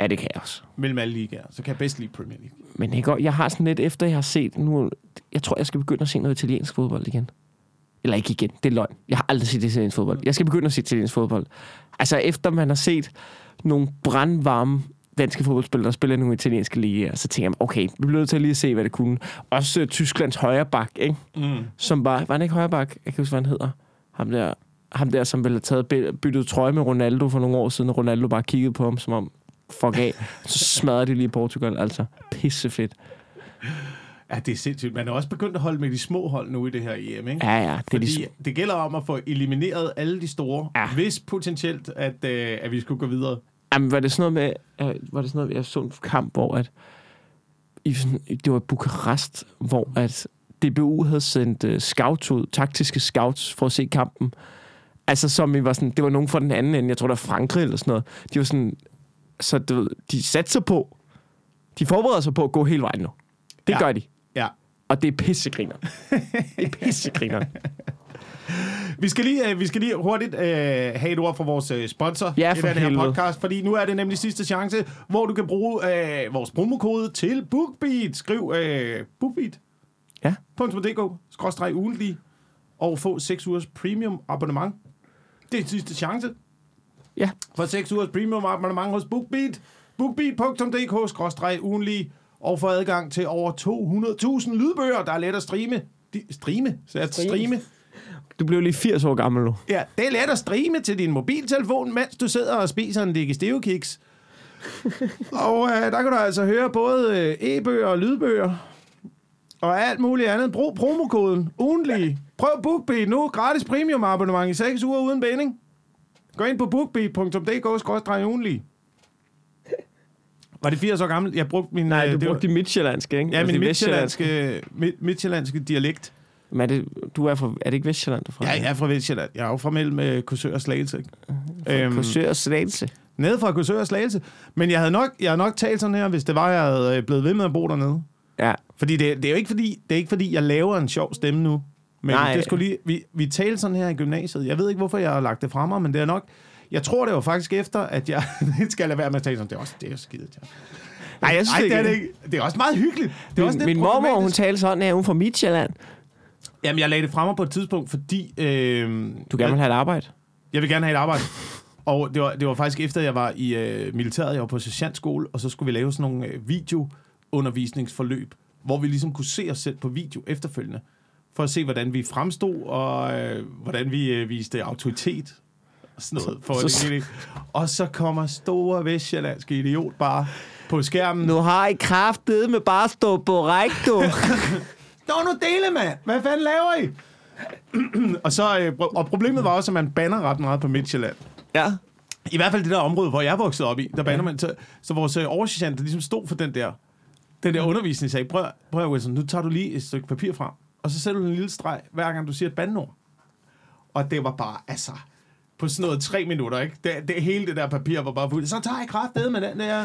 ja det kan jeg også. mellem alle ligaer, så kan jeg bedst lide Premier League. Men jeg, går, jeg har sådan lidt, efter jeg har set nu, jeg tror, jeg skal begynde at se noget italiensk fodbold igen. Eller ikke igen, det er løgn. Jeg har aldrig set italiensk fodbold. Jeg skal begynde at se italiensk fodbold. Altså efter man har set nogle brandvarme danske fodboldspillere, der spiller i nogle italienske ligaer, så tænker jeg, okay, vi bliver nødt til at lige se, hvad det kunne. Også uh, Tysklands højre bak, ikke? Mm. Som bare, var han ikke højre bak? Jeg kan huske, hvad han hedder. Ham der, ham der som ville have taget, byttet trøje med Ronaldo for nogle år siden, og Ronaldo bare kiggede på ham, som om, fuck af. Så smadrede de lige Portugal, altså. Pissefedt. Ja, det er sindssygt. Man er også begyndt at holde med de små hold nu i det her EM, ikke? Ja, ja, det er Fordi de det gælder om at få elimineret alle de store, Ja. hvis potentielt, at, øh, at vi skulle gå videre. Jamen, var det sådan noget med, øh, var det sådan noget, jeg så en kamp, hvor at, i, sådan- det var Bukarest, hvor at DBU havde sendt uh, scouts ud, taktiske scouts, for at se kampen. Altså, som I var sådan, det var nogen fra den anden ende, jeg tror, der var Frankrig eller sådan noget. De var sådan, så du ved, de satte sig på, de forbereder sig på at gå hele vejen nu. Det ja. gør de. Ja. Og det er pissegriner. det er pissegriner. Vi skal lige, øh, vi skal lige hurtigt øh, have et ord fra vores øh, sponsor Ja, i for den her helvede. podcast, fordi nu er det nemlig sidste chance, hvor du kan bruge øh, vores promokode til BookBeat. Skriv øh, BookBeat. Ja. .dk, skråstreg ugentlig, og få 6 ugers premium abonnement. Det er sidste chance. Ja. For 6 ugers premium abonnement hos BookBeat. BookBeat.dk, skråstreg ugentlig, og få adgang til over 200.000 lydbøger, der er let at streame. De, streame? Så jeg Streame. streame. Du blev lige 80 år gammel nu. Ja, det er let at streame til din mobiltelefon, mens du sidder og spiser en digestive kiks. og øh, der kan du altså høre både øh, e-bøger og lydbøger. Og alt muligt andet. Brug promokoden ugentlig. Prøv BookBeat nu. Gratis premium abonnement i 6 uger uden binding. Gå ind på bookbeat.dk-ugentlig. Var det 80 år gammel? Jeg brugte min... Nej, øh, du det var- brugte de midtjyllandske, ikke? Ja, Altså, min midtjyllandske, mid- midtjyllandske dialekt. Men er det, du er, fra, er det ikke Vestjylland, du er fra? Ja, jeg er fra Vestjylland. Jeg er jo fra mellem øh, Korsør og Slagelse. ikke? Øhm, Korsør og Slagelse. Nede fra Korsør og Slagelse. Men jeg havde nok, jeg havde nok talt sådan her, hvis det var, jeg havde øh, blevet ved med at bo dernede. Ja. Fordi det, det, er jo ikke fordi, det er ikke fordi, jeg laver en sjov stemme nu. Men Nej. det skulle lige, vi, vi talte sådan her i gymnasiet. Jeg ved ikke, hvorfor jeg har lagt det fra mig, men det er nok... Jeg tror, det var faktisk efter, at jeg... det skal jeg lade være med at tale sådan. Det er også det er jo skidt. Ja. Nej, jeg synes Ej, det er ikke. det ikke. Det er også meget hyggeligt. Det er også Min, lidt min mormor, hun talte sådan, at hun er fra Midtjylland. Jamen, jeg lagde det fra mig på et tidspunkt, fordi... Øh, Du gerne vil have et arbejde? Jeg vil gerne have et arbejde. Og det var, det var faktisk efter, jeg var i øh, militæret, jeg var på sergeantskole, og så skulle vi lave sådan nogle øh, videoundervisningsforløb, hvor vi ligesom kunne se os selv på video efterfølgende, for at se, hvordan vi fremstod, og øh, hvordan vi øh, viste autoritet. Og sådan noget. For Så- så, det, og så kommer store vestjyllandske idiot bare på skærmen. Nu har I kraftet med bare stå på rigto. Stå nu dele, mand! Hvad fanden laver I? og, så, øh, og problemet var også, at man banner ret meget på Midtjylland. ja. I hvert fald det der område, hvor jeg voksede op i, der bander man. Så, så vores øh, oversergeant, der ligesom stod for den der, den der undervisning, sagde, prøv, prøv Wilson, nu tager du lige et stykke papir frem, og så sætter du en lille streg, hver gang du siger et bandord. Og det var bare, altså, på sådan noget tre minutter, ikke? Det, det, hele det der papir var bare fuldt. Så tager jeg kraftedet med den der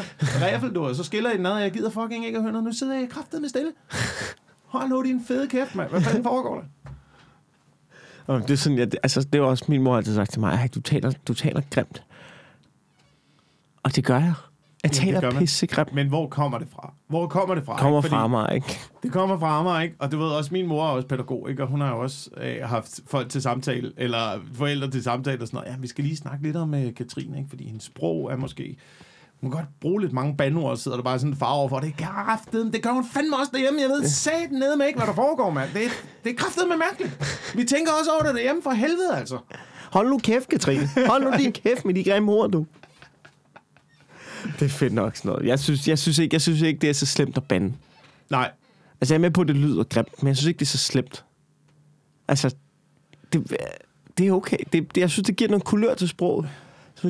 og så skiller jeg den ad, og jeg gider fucking ikke at høre noget. Nu sidder jeg kraftedet med stille. Hold nu din fede kæft, mand. Hvad fanden foregår der? Og det er sådan, jeg, altså, det var også min mor altid sagt til mig, at du taler, du taler grimt. Og det gør jeg. Jeg det taler man. pissegrimt. Men hvor kommer det fra? Hvor kommer det fra? Kommer ikke? Fra mig, ikke? Det kommer fra Amager, ikke? Og du ved også, min mor er også pædagog, ikke? Og hun har jo også øh, haft folk til samtale, eller forældre til samtale og sådan noget. Ja, vi skal lige snakke lidt om øh, Katrine, ikke? Fordi hendes sprog er måske... Hun kan godt bruge lidt mange bandord, og sidder der bare sådan en far over for. Det er kraftet, det gør hun fandme også derhjemme. Jeg ved satan nede med ikke, hvad der foregår, mand. Det, det er med mærkeligt. Vi tænker også over det derhjemme for helvede, altså. Hold nu kæft, Katrine. Hold nu din kæft med de grimme ord, du. Det er fedt nok sådan noget. Jeg synes, jeg synes, ikke, jeg synes ikke, det er så slemt at bande. Nej, Altså, jeg er med på, at det lyder grimt, men jeg synes ikke, det er så slemt. Altså, det, det er okay. Det, det, jeg synes, det giver noget kulør til sproget.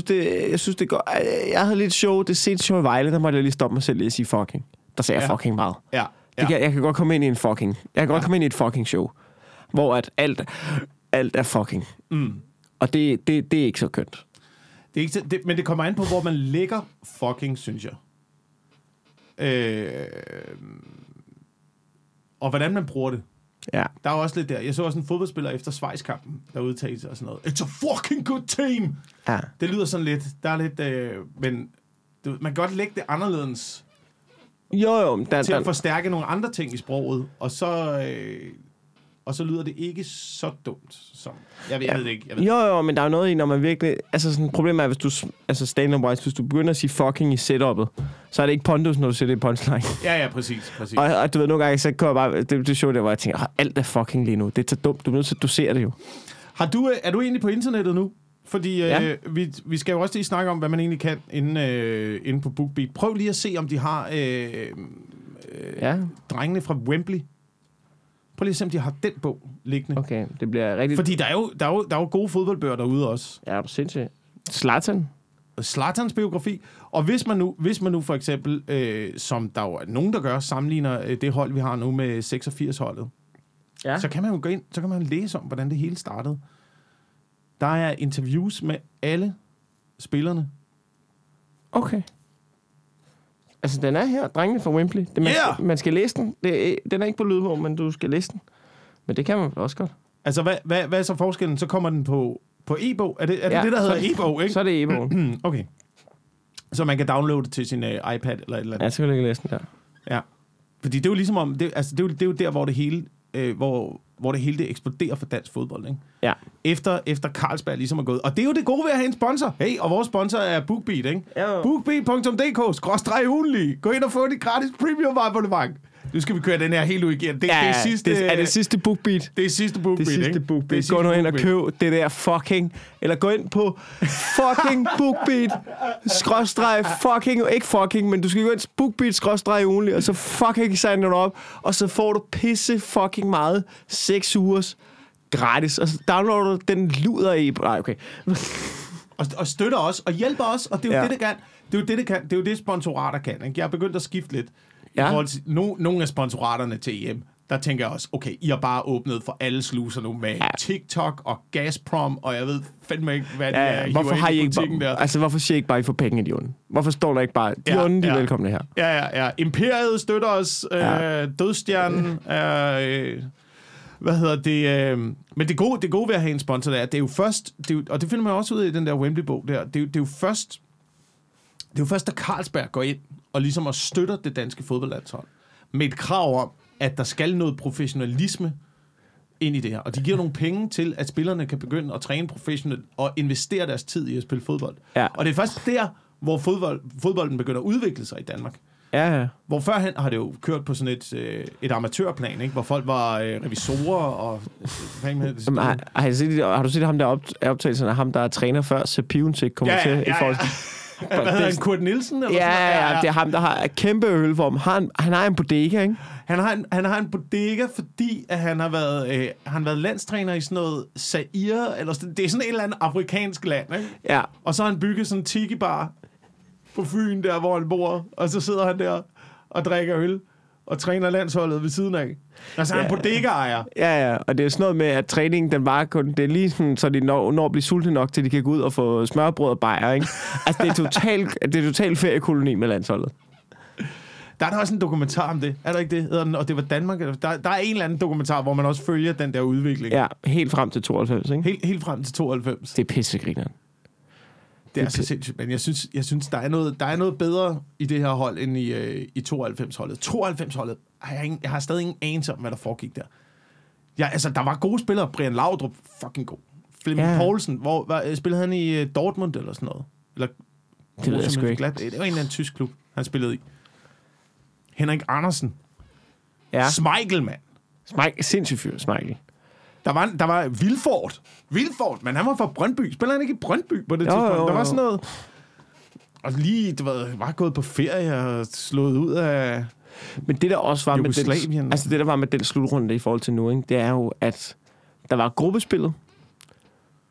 Synes, det, jeg synes, det går... Jeg havde lidt show, det set show i Vejle, der måtte jeg lige stoppe mig selv at sige fucking. Der sagde jeg Ja. fucking meget. Ja. Det kan, jeg kan godt komme ind i en fucking. Jeg kan godt Ja. komme ind i et fucking show, hvor at alt, alt er fucking. Mm. Og det, det, det er ikke så kønt. Det er ikke, det, men det kommer an på, hvor man lægger fucking, synes jeg. Øh, og hvordan man bruger det. Ja. Der er også lidt der. Jeg så også en fodboldspiller efter Schweiz-kampen, der udtalte sig og sådan noget. It's a fucking good team! ja. Det lyder sådan lidt... Der er lidt... Øh, men du, man kan godt lægge det anderledes Jo, jo. Der, til at forstærke nogle andre ting i sproget, og så... Øh, og så lyder det ikke så dumt som... Jeg ved, jeg ved det ikke. Jeg ved. jo, jo, men der er jo noget i, når man virkelig... Altså, sådan, problemet er, hvis du... Altså, stand-up wise, hvis du begynder at sige fucking i setup'et, så er det ikke pondus, når du sætter det i punchline. Ja, ja, præcis. præcis. Og, og, du ved, nogle gange, så kommer bare... Det, det show der, hvor jeg tænker, "Åh, alt er fucking lige nu. Det er så dumt. Du er nødt til at dosere det jo. Har du, øh, er du egentlig på internettet nu? Fordi øh, Ja. vi, vi skal jo også lige snakke om, hvad man egentlig kan inde, øh, inde på BookBeat. Prøv lige at se, om de har øh, Ja, drengene fra Wembley. Prøv lige at se, om de har den bog liggende. Okay. Det bliver rigtig... Fordi der er, jo, der, er jo, der er jo gode fodboldbøger derude også. Ja, du sindssygt. Zlatan. Slatans biografi. Og hvis man nu, hvis man nu for eksempel, øh, som der jo er nogen, der gør, sammenligner øh, det hold, vi har nu med 86-holdet, Ja. så kan man jo gå ind, så kan man læse om, hvordan det hele startede. Der er interviews med alle spillerne. Okay. Altså, den er her, drengene fra Wembley. Det, man, Yeah! skal, man skal læse den. Det, den er ikke på lydbog, men du skal læse den. Men det kan man også godt. Altså, hvad, hvad, hvad er så forskellen? Så kommer den på, på e-bog? Er det er det, Ja, det, der hedder e-bog, ikke? Så er det e-bogen. Okay. Så man kan downloade det til sin uh, iPad eller et eller andet. ja, så kan du ikke læse den der. Ja. Fordi det er jo ligesom om, det, altså, det, er jo, det er jo der, hvor det hele, øh, hvor, hvor det hele det eksploderer for dansk fodbold, ikke? Ja. Efter, efter Carlsberg ligesom er gået. Og det er jo det gode ved at have en sponsor. Hey, og vores sponsor er BookBeat, ikke? BookBeat.dk, skråstreg ugenlig. Gå ind og få dit gratis premium abonnement. Nu skal vi køre den her helt ud igen. Det, Ja, det er sidste, det, er det sidste bookbeat. det er sidste BookBeat, Det sidste ikke? bookbeat. Det er sidste Gå nu ind og køb det der fucking... Eller gå ind på fucking bookbeat. Skråstreg fucking... Ikke fucking, men du skal gå ind til bookbeat skråstreg ugenlig, og så fucking sign dig op. Og så får du pisse fucking meget. 6 ugers gratis. Og så downloader du den luder i... Nej, okay. og, og støtter os, og hjælper os, og det er jo Ja. det, det kan. Det er jo det, det kan. Det er jo det, sponsorater kan. Ikke? Jeg har begyndt at skifte lidt. Ja. I forhold til no, nogle af sponsoraterne til EM, der tænker jeg også, okay, I har bare åbnet for alle sluser nu med ja. TikTok og Gazprom, og jeg ved fandme ikke, hvad det Ja, er, Hvorfor har I ikke bare, der. altså, hvorfor siger I ikke bare, I får penge i de onde? Hvorfor står der ikke bare, de Ja, onde, de er ja. velkomne her? Ja, ja, ja. Imperiet støtter os. Ja. Øh, dødstjernen er... Øh, hvad hedder det? Øh, men det gode, det gode ved at have en sponsor, det er, det er jo først... Det er jo, og det finder man også ud af i den der Wembley-bog der. Det er, jo, det er jo først... Det er jo først, da Carlsberg går ind og ligesom og støtter det danske fodboldlandshold med et krav om, at der skal noget professionalisme ind i det her. Og de giver nogle penge til, at spillerne kan begynde at træne professionelt og investere deres tid i at spille fodbold. Ja. Og det er først der, hvor fodbold, fodbolden begynder at udvikle sig i Danmark. Ja, ja. Hvor førhen har det jo kørt på sådan et, øh, et amatørplan, ikke? hvor folk var øh, revisorer og... Øh, med? Jamen, har, har, set, har du set ham der op, optagelsen af ham, der er træner før, så Pivensik kommer Ja, ja, til? ja, i forhold til, Hvad hedder han? Kurt Nielsen? Eller Ja, sådan ja, ja, det er ham, der har kæmpe ølform. Han, han har en bodega, ikke? Han har, en, han har en bodega, fordi at han har været, øh, han har været landstræner i sådan noget Zaire, eller sådan, det er sådan et eller andet afrikansk land, ikke? Ja. Og så har han bygget sådan en tiki-bar på Fyn, der hvor han bor, og så sidder han der og drikker øl og træner landsholdet ved siden af. Altså, han er Ja. en bodega-ejer. Ja, ja, og det er sådan noget med, at træningen, den var kun, det er lige sådan, så de når, når at blive sultne nok, til de kan gå ud og få smørbrød og bajer, ikke? Altså, det er totalt, det er totalt feriekoloni med landsholdet. Der er der også en dokumentar om det. Er der ikke det? Hedder den, og det var Danmark. Der, der er en eller anden dokumentar, hvor man også følger den der udvikling. Ja, helt frem til 92, ikke? Helt, helt frem til 92. Det er pissegrineren. Det er så sindssygt, men jeg synes, jeg synes der, er noget, der er noget bedre i det her hold, end i, øh, i 92-holdet. 92-holdet, har jeg, ingen, jeg har stadig ingen anelse om, hvad der foregik der. Ja, altså, der var gode spillere. Brian Laudrup, fucking god. Flemming Ja. Poulsen, hvor hvad, spillede han i øh, Dortmund eller sådan noget? Eller, Det ved jeg sgu ikke. Glad, det var en eller anden tysk klub, han spillede i. Henrik Andersen. Ja. Smeichel, mand. Smike, sindssygt fyr, Smeichel. Der var, der var Vilfort. Vilfort, men han var fra Brøndby. Spiller han ikke i Brøndby på det Jo, tidspunkt? jo, Der var jo. sådan noget... Og lige, du ved, var gået på ferie og slået ud af... Men det der også var med den, altså det der var med den slutrunde i forhold til nu, ikke, det er jo, at der var gruppespillet,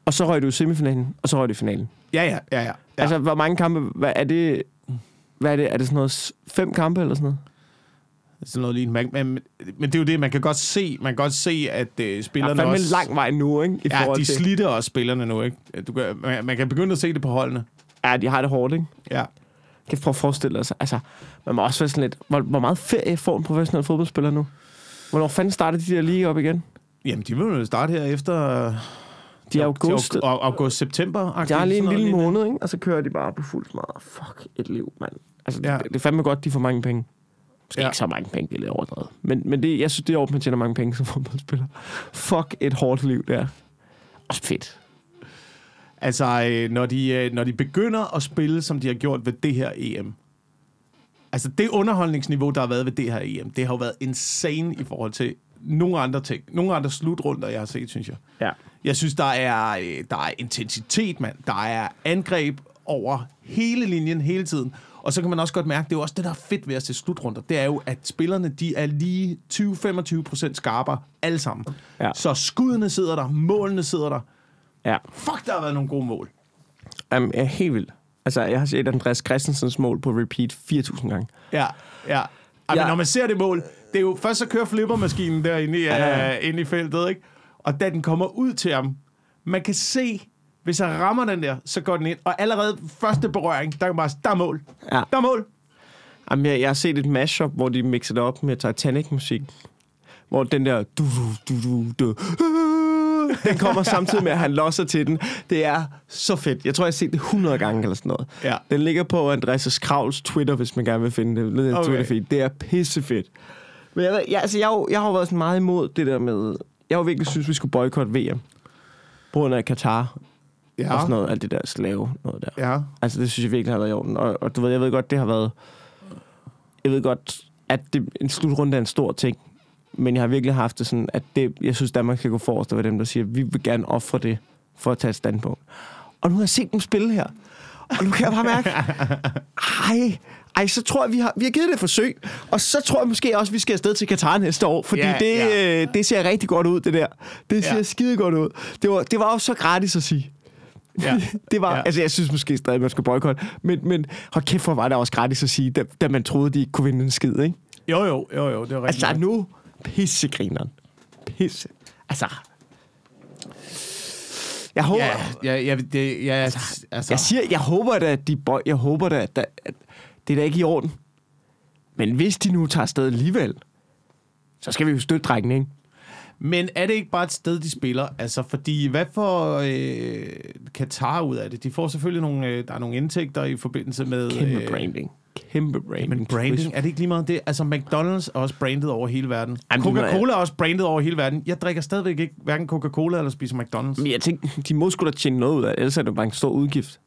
og så røg du i semifinalen, og så røg du i finalen. Ja, ja, ja, ja. Altså, hvor mange kampe... Hvad er det... Hvad er det? Er det sådan noget fem kampe eller sådan noget? Sådan noget lignende. Men, men det er jo det, man kan godt se, man kan godt se at øh, Der er spillerne også... lang vej nu, ikke? I Ja, de til... slitter også spillerne nu, ikke? Du kan, man, man kan begynde at se det på holdene. Ja, de har det hårdt, ikke? Ja. Kan prøve at forestille sig. Altså, man må også være sådan lidt... Hvor, hvor meget ferie får en professionel fodboldspiller nu? Hvornår fanden starter de der lige op igen? Jamen, de vil jo starte her efter... De er august. Til august, september. De har lige en lille måned, ikke? Og så kører de bare på fuld smadret. Fuck, et liv, mand. Altså, ja. det, det er fandme godt, de får mange penge. Måske Ja. ikke så mange penge, det er lidt overdrevet. Men, men det, jeg synes, det er over, man tjener mange penge som fodboldspiller. Fuck, et hårdt liv, der. Også fedt. Altså, øh, når de, øh, når de begynder at spille, som de har gjort ved det her EM. Altså, det underholdningsniveau, der har været ved det her EM, det har jo været insane i forhold til nogle andre ting. Nogle andre slutrunder, jeg har set, synes jeg. Ja. Jeg synes, der er, øh, der er intensitet, mand. Der er angreb over hele linjen hele tiden. Og så kan man også godt mærke, det er jo også det, der er fedt ved at se slutrunder. Det er jo, at spillerne, de er lige 20-25 procent skarpere alle sammen. Ja. Så skuddene sidder der, målene sidder der. Ja. Fuck, der har været nogle gode mål. Jamen, jeg er helt vild. Altså, jeg har set Andreas Christensens mål på repeat 4.000 gange. Ja, ja. Ej, ja. Ja. Når man ser det mål, det er jo først så kører flippermaskinen derinde i, Ja. ja. uh, inde i feltet, ikke? Og da den kommer ud til ham, man kan se, hvis han rammer den der, så går den ind. Og allerede første berøring, der man bare, der er mål. Ja. Der er mål. Jamen, jeg, jeg har set et mashup, hvor de mixer det op med Titanic-musik. Hvor den der... Du, du, du, du, den kommer samtidig med, at han losser til den. Det er så fedt. Jeg tror, jeg har set det 100 gange eller sådan noget. Ja. Den ligger på Andreas Kravls Twitter, hvis man gerne vil finde det. det Okay. okay. Twitter det er pissefedt. Men jeg, jeg, altså, jeg, jeg har været sådan meget imod det der med... Jeg har virkelig synes, vi skulle boykotte VM. På grund af Katar Ja. og sådan noget. Alt det der slave noget der. Ja. Altså, det synes jeg virkelig har været i orden. Og, og du ved, jeg ved godt, det har været... Jeg ved godt, at det, en slutrunde er en stor ting. Men jeg har virkelig haft det sådan, at det, jeg synes, Danmark skal gå forrest og være dem, der siger, at vi vil gerne ofre det for at tage et standpunkt. Og nu har jeg set dem spille her. Og nu kan jeg bare mærke, ej, ej, så tror jeg, vi har, vi har givet det et forsøg. Og så tror jeg måske også, vi skal afsted til Katar næste år. Fordi Ja, det, ja. øh, det ser rigtig godt ud, det der. Det ser ja. skide godt ud. Det var, det var også så gratis at sige. Ja. Det var, Ja. altså jeg synes måske stadig, man skal boykotte, men, men hold kæft, hvor var det også gratis at sige, da, da man troede, de ikke kunne vinde en skid, ikke? Jo, jo, jo, jo, det er rigtigt. Altså nu, pissegrineren. Pisse. Altså, jeg håber, ja, ja, ja, det, ja, altså, altså, jeg siger, jeg håber da, at de boy, jeg håber da, at, at det er da ikke i orden. Men hvis de nu tager afsted alligevel, så skal vi jo støtte drengene, ikke? Men er det ikke bare et sted, de spiller? Altså, fordi hvad får øh, Katar ud af det? De får selvfølgelig nogle, øh, der er nogle indtægter i forbindelse med... Kæmpe øh, branding. Kæmpe branding. Men branding, er det ikke lige meget det? Altså, McDonald's er også brandet over hele verden. Coca-Cola er også brandet over hele verden. Jeg drikker stadigvæk ikke hverken Coca-Cola eller spiser McDonald's. Men jeg tænker, de må sgu da tjene noget ud af ellers er det bare en stor udgift.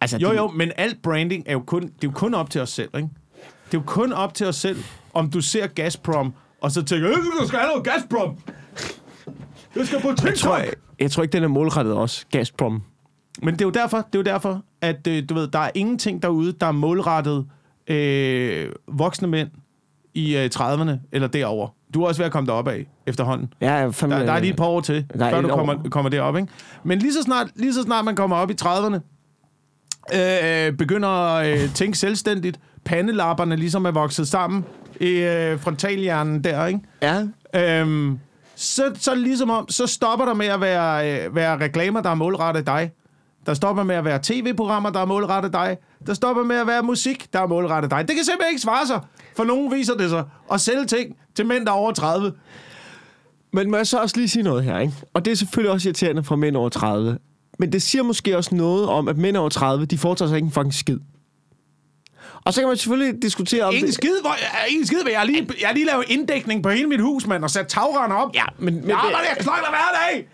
Altså, Jo, de, jo, men alt branding er jo kun, det er jo kun op til os selv, ikke? Det er jo kun op til os selv, om du ser Gazprom, og så tænker, øh, du skal have noget Gazprom! Du skal på TikTok! Jeg tror, jeg, jeg tror ikke, den er målrettet også, Gazprom. Men det er jo derfor, det er jo derfor at øh, du ved, der er ingenting derude, der er målrettet øh, voksne mænd i øh, 30'erne eller derover. Du er også ved at komme derop af efterhånden. Ja, jeg fandme, Der, der er lige et par år til, før du kommer, år. kommer derop, ikke? Men lige så snart, lige så snart man kommer op i 30'erne, øh, begynder at øh, tænke selvstændigt, pandelapperne ligesom er vokset sammen i øh, frontalhjernen der, ikke? Ja, Øhm, så, så er det ligesom om, så stopper der med at være, øh, være reklamer, der er målrettet dig. Der stopper med at være tv-programmer, der er målrettet dig. Der stopper med at være musik, der er målrettet dig. Det kan simpelthen ikke svare sig, for nogen viser det sig, at sælge ting til mænd, der er over 30. men må jeg så også lige sige noget her, ikke? Og det er selvfølgelig også irriterende for mænd over 30. Men det siger måske også noget om, at mænd over 30, de foretager sig ikke en fucking skid. Og så kan man selvfølgelig diskutere om Ingen det... skid, hvor, ingen skid, men jeg har lige, jeg har lige lavet inddækning på hele mit hus, mand, og sat tagrender op. Ja, men, men, Jeg arbejder jeg knokler hver dag.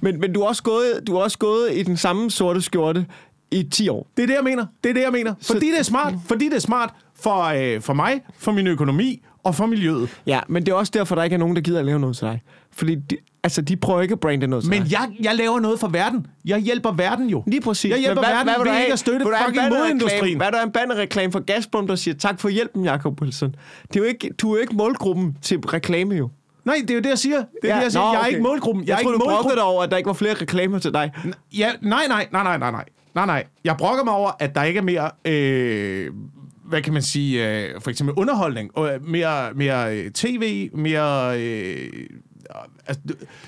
men, men du, har også gået, du har også gået i den samme sorte skjorte i 10 år. Det er det, jeg mener. Det er det, jeg mener. Fordi det er smart. Fordi det er smart for, øh, for mig, for min økonomi og for miljøet. Ja, men det er også derfor, der ikke er nogen, der gider at lave noget til dig. Fordi de, altså, de prøver ikke at brande noget til Men dig. jeg, jeg laver noget for verden. Jeg hjælper verden jo. Lige præcis. Jeg hjælper Men verden ved vil du ikke at støtte Vil fucking modindustrien. Hvad er der en bandereklame for Gazprom, der siger tak for hjælpen, Jacob Wilson? Det er jo ikke, du er jo ikke målgruppen til reklame, jo. Nej, det er jo det, jeg siger. Det er ja. det, jeg siger. Nå, Jeg er okay. ikke målgruppen. Jeg, Jeg, er tror, ikke du målgruppen. dig over, at der ikke var flere reklamer til dig. Ja, nej, nej, nej, nej, nej, nej. Nej, nej. Jeg brokker mig over, at der ikke er mere... Øh, hvad kan man sige? Øh, for eksempel underholdning. Og mere, mere øh, tv, mere... Øh, altså,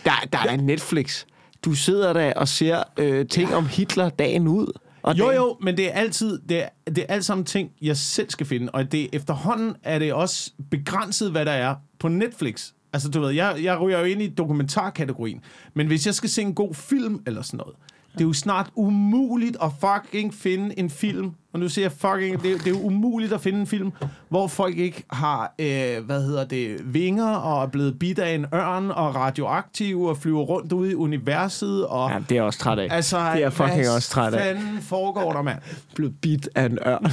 Der, der er Netflix. Du sidder der og ser øh, ting om Hitler dagen ud. Og Jo, dagen. jo, men det er altid, det er, det er alt sammen ting, jeg selv skal finde, og det efterhånden er det også begrænset, hvad der er på Netflix. Altså, du ved, jeg, jeg ryger jo ind i dokumentarkategorien, men hvis jeg skal se en god film eller sådan noget, det er jo snart umuligt at fucking finde en film, og nu siger jeg fucking, det, er- det er jo umuligt at finde en film, hvor folk ikke har, øh, hvad hedder det, vinger, og er blevet bidt af en ørn, og radioaktive, og flyver rundt ude i universet, og... Ja, det er også træt af. Altså, det er fucking hvad også træt af. fanden foregår der, mand? Blevet bidt af en ørn.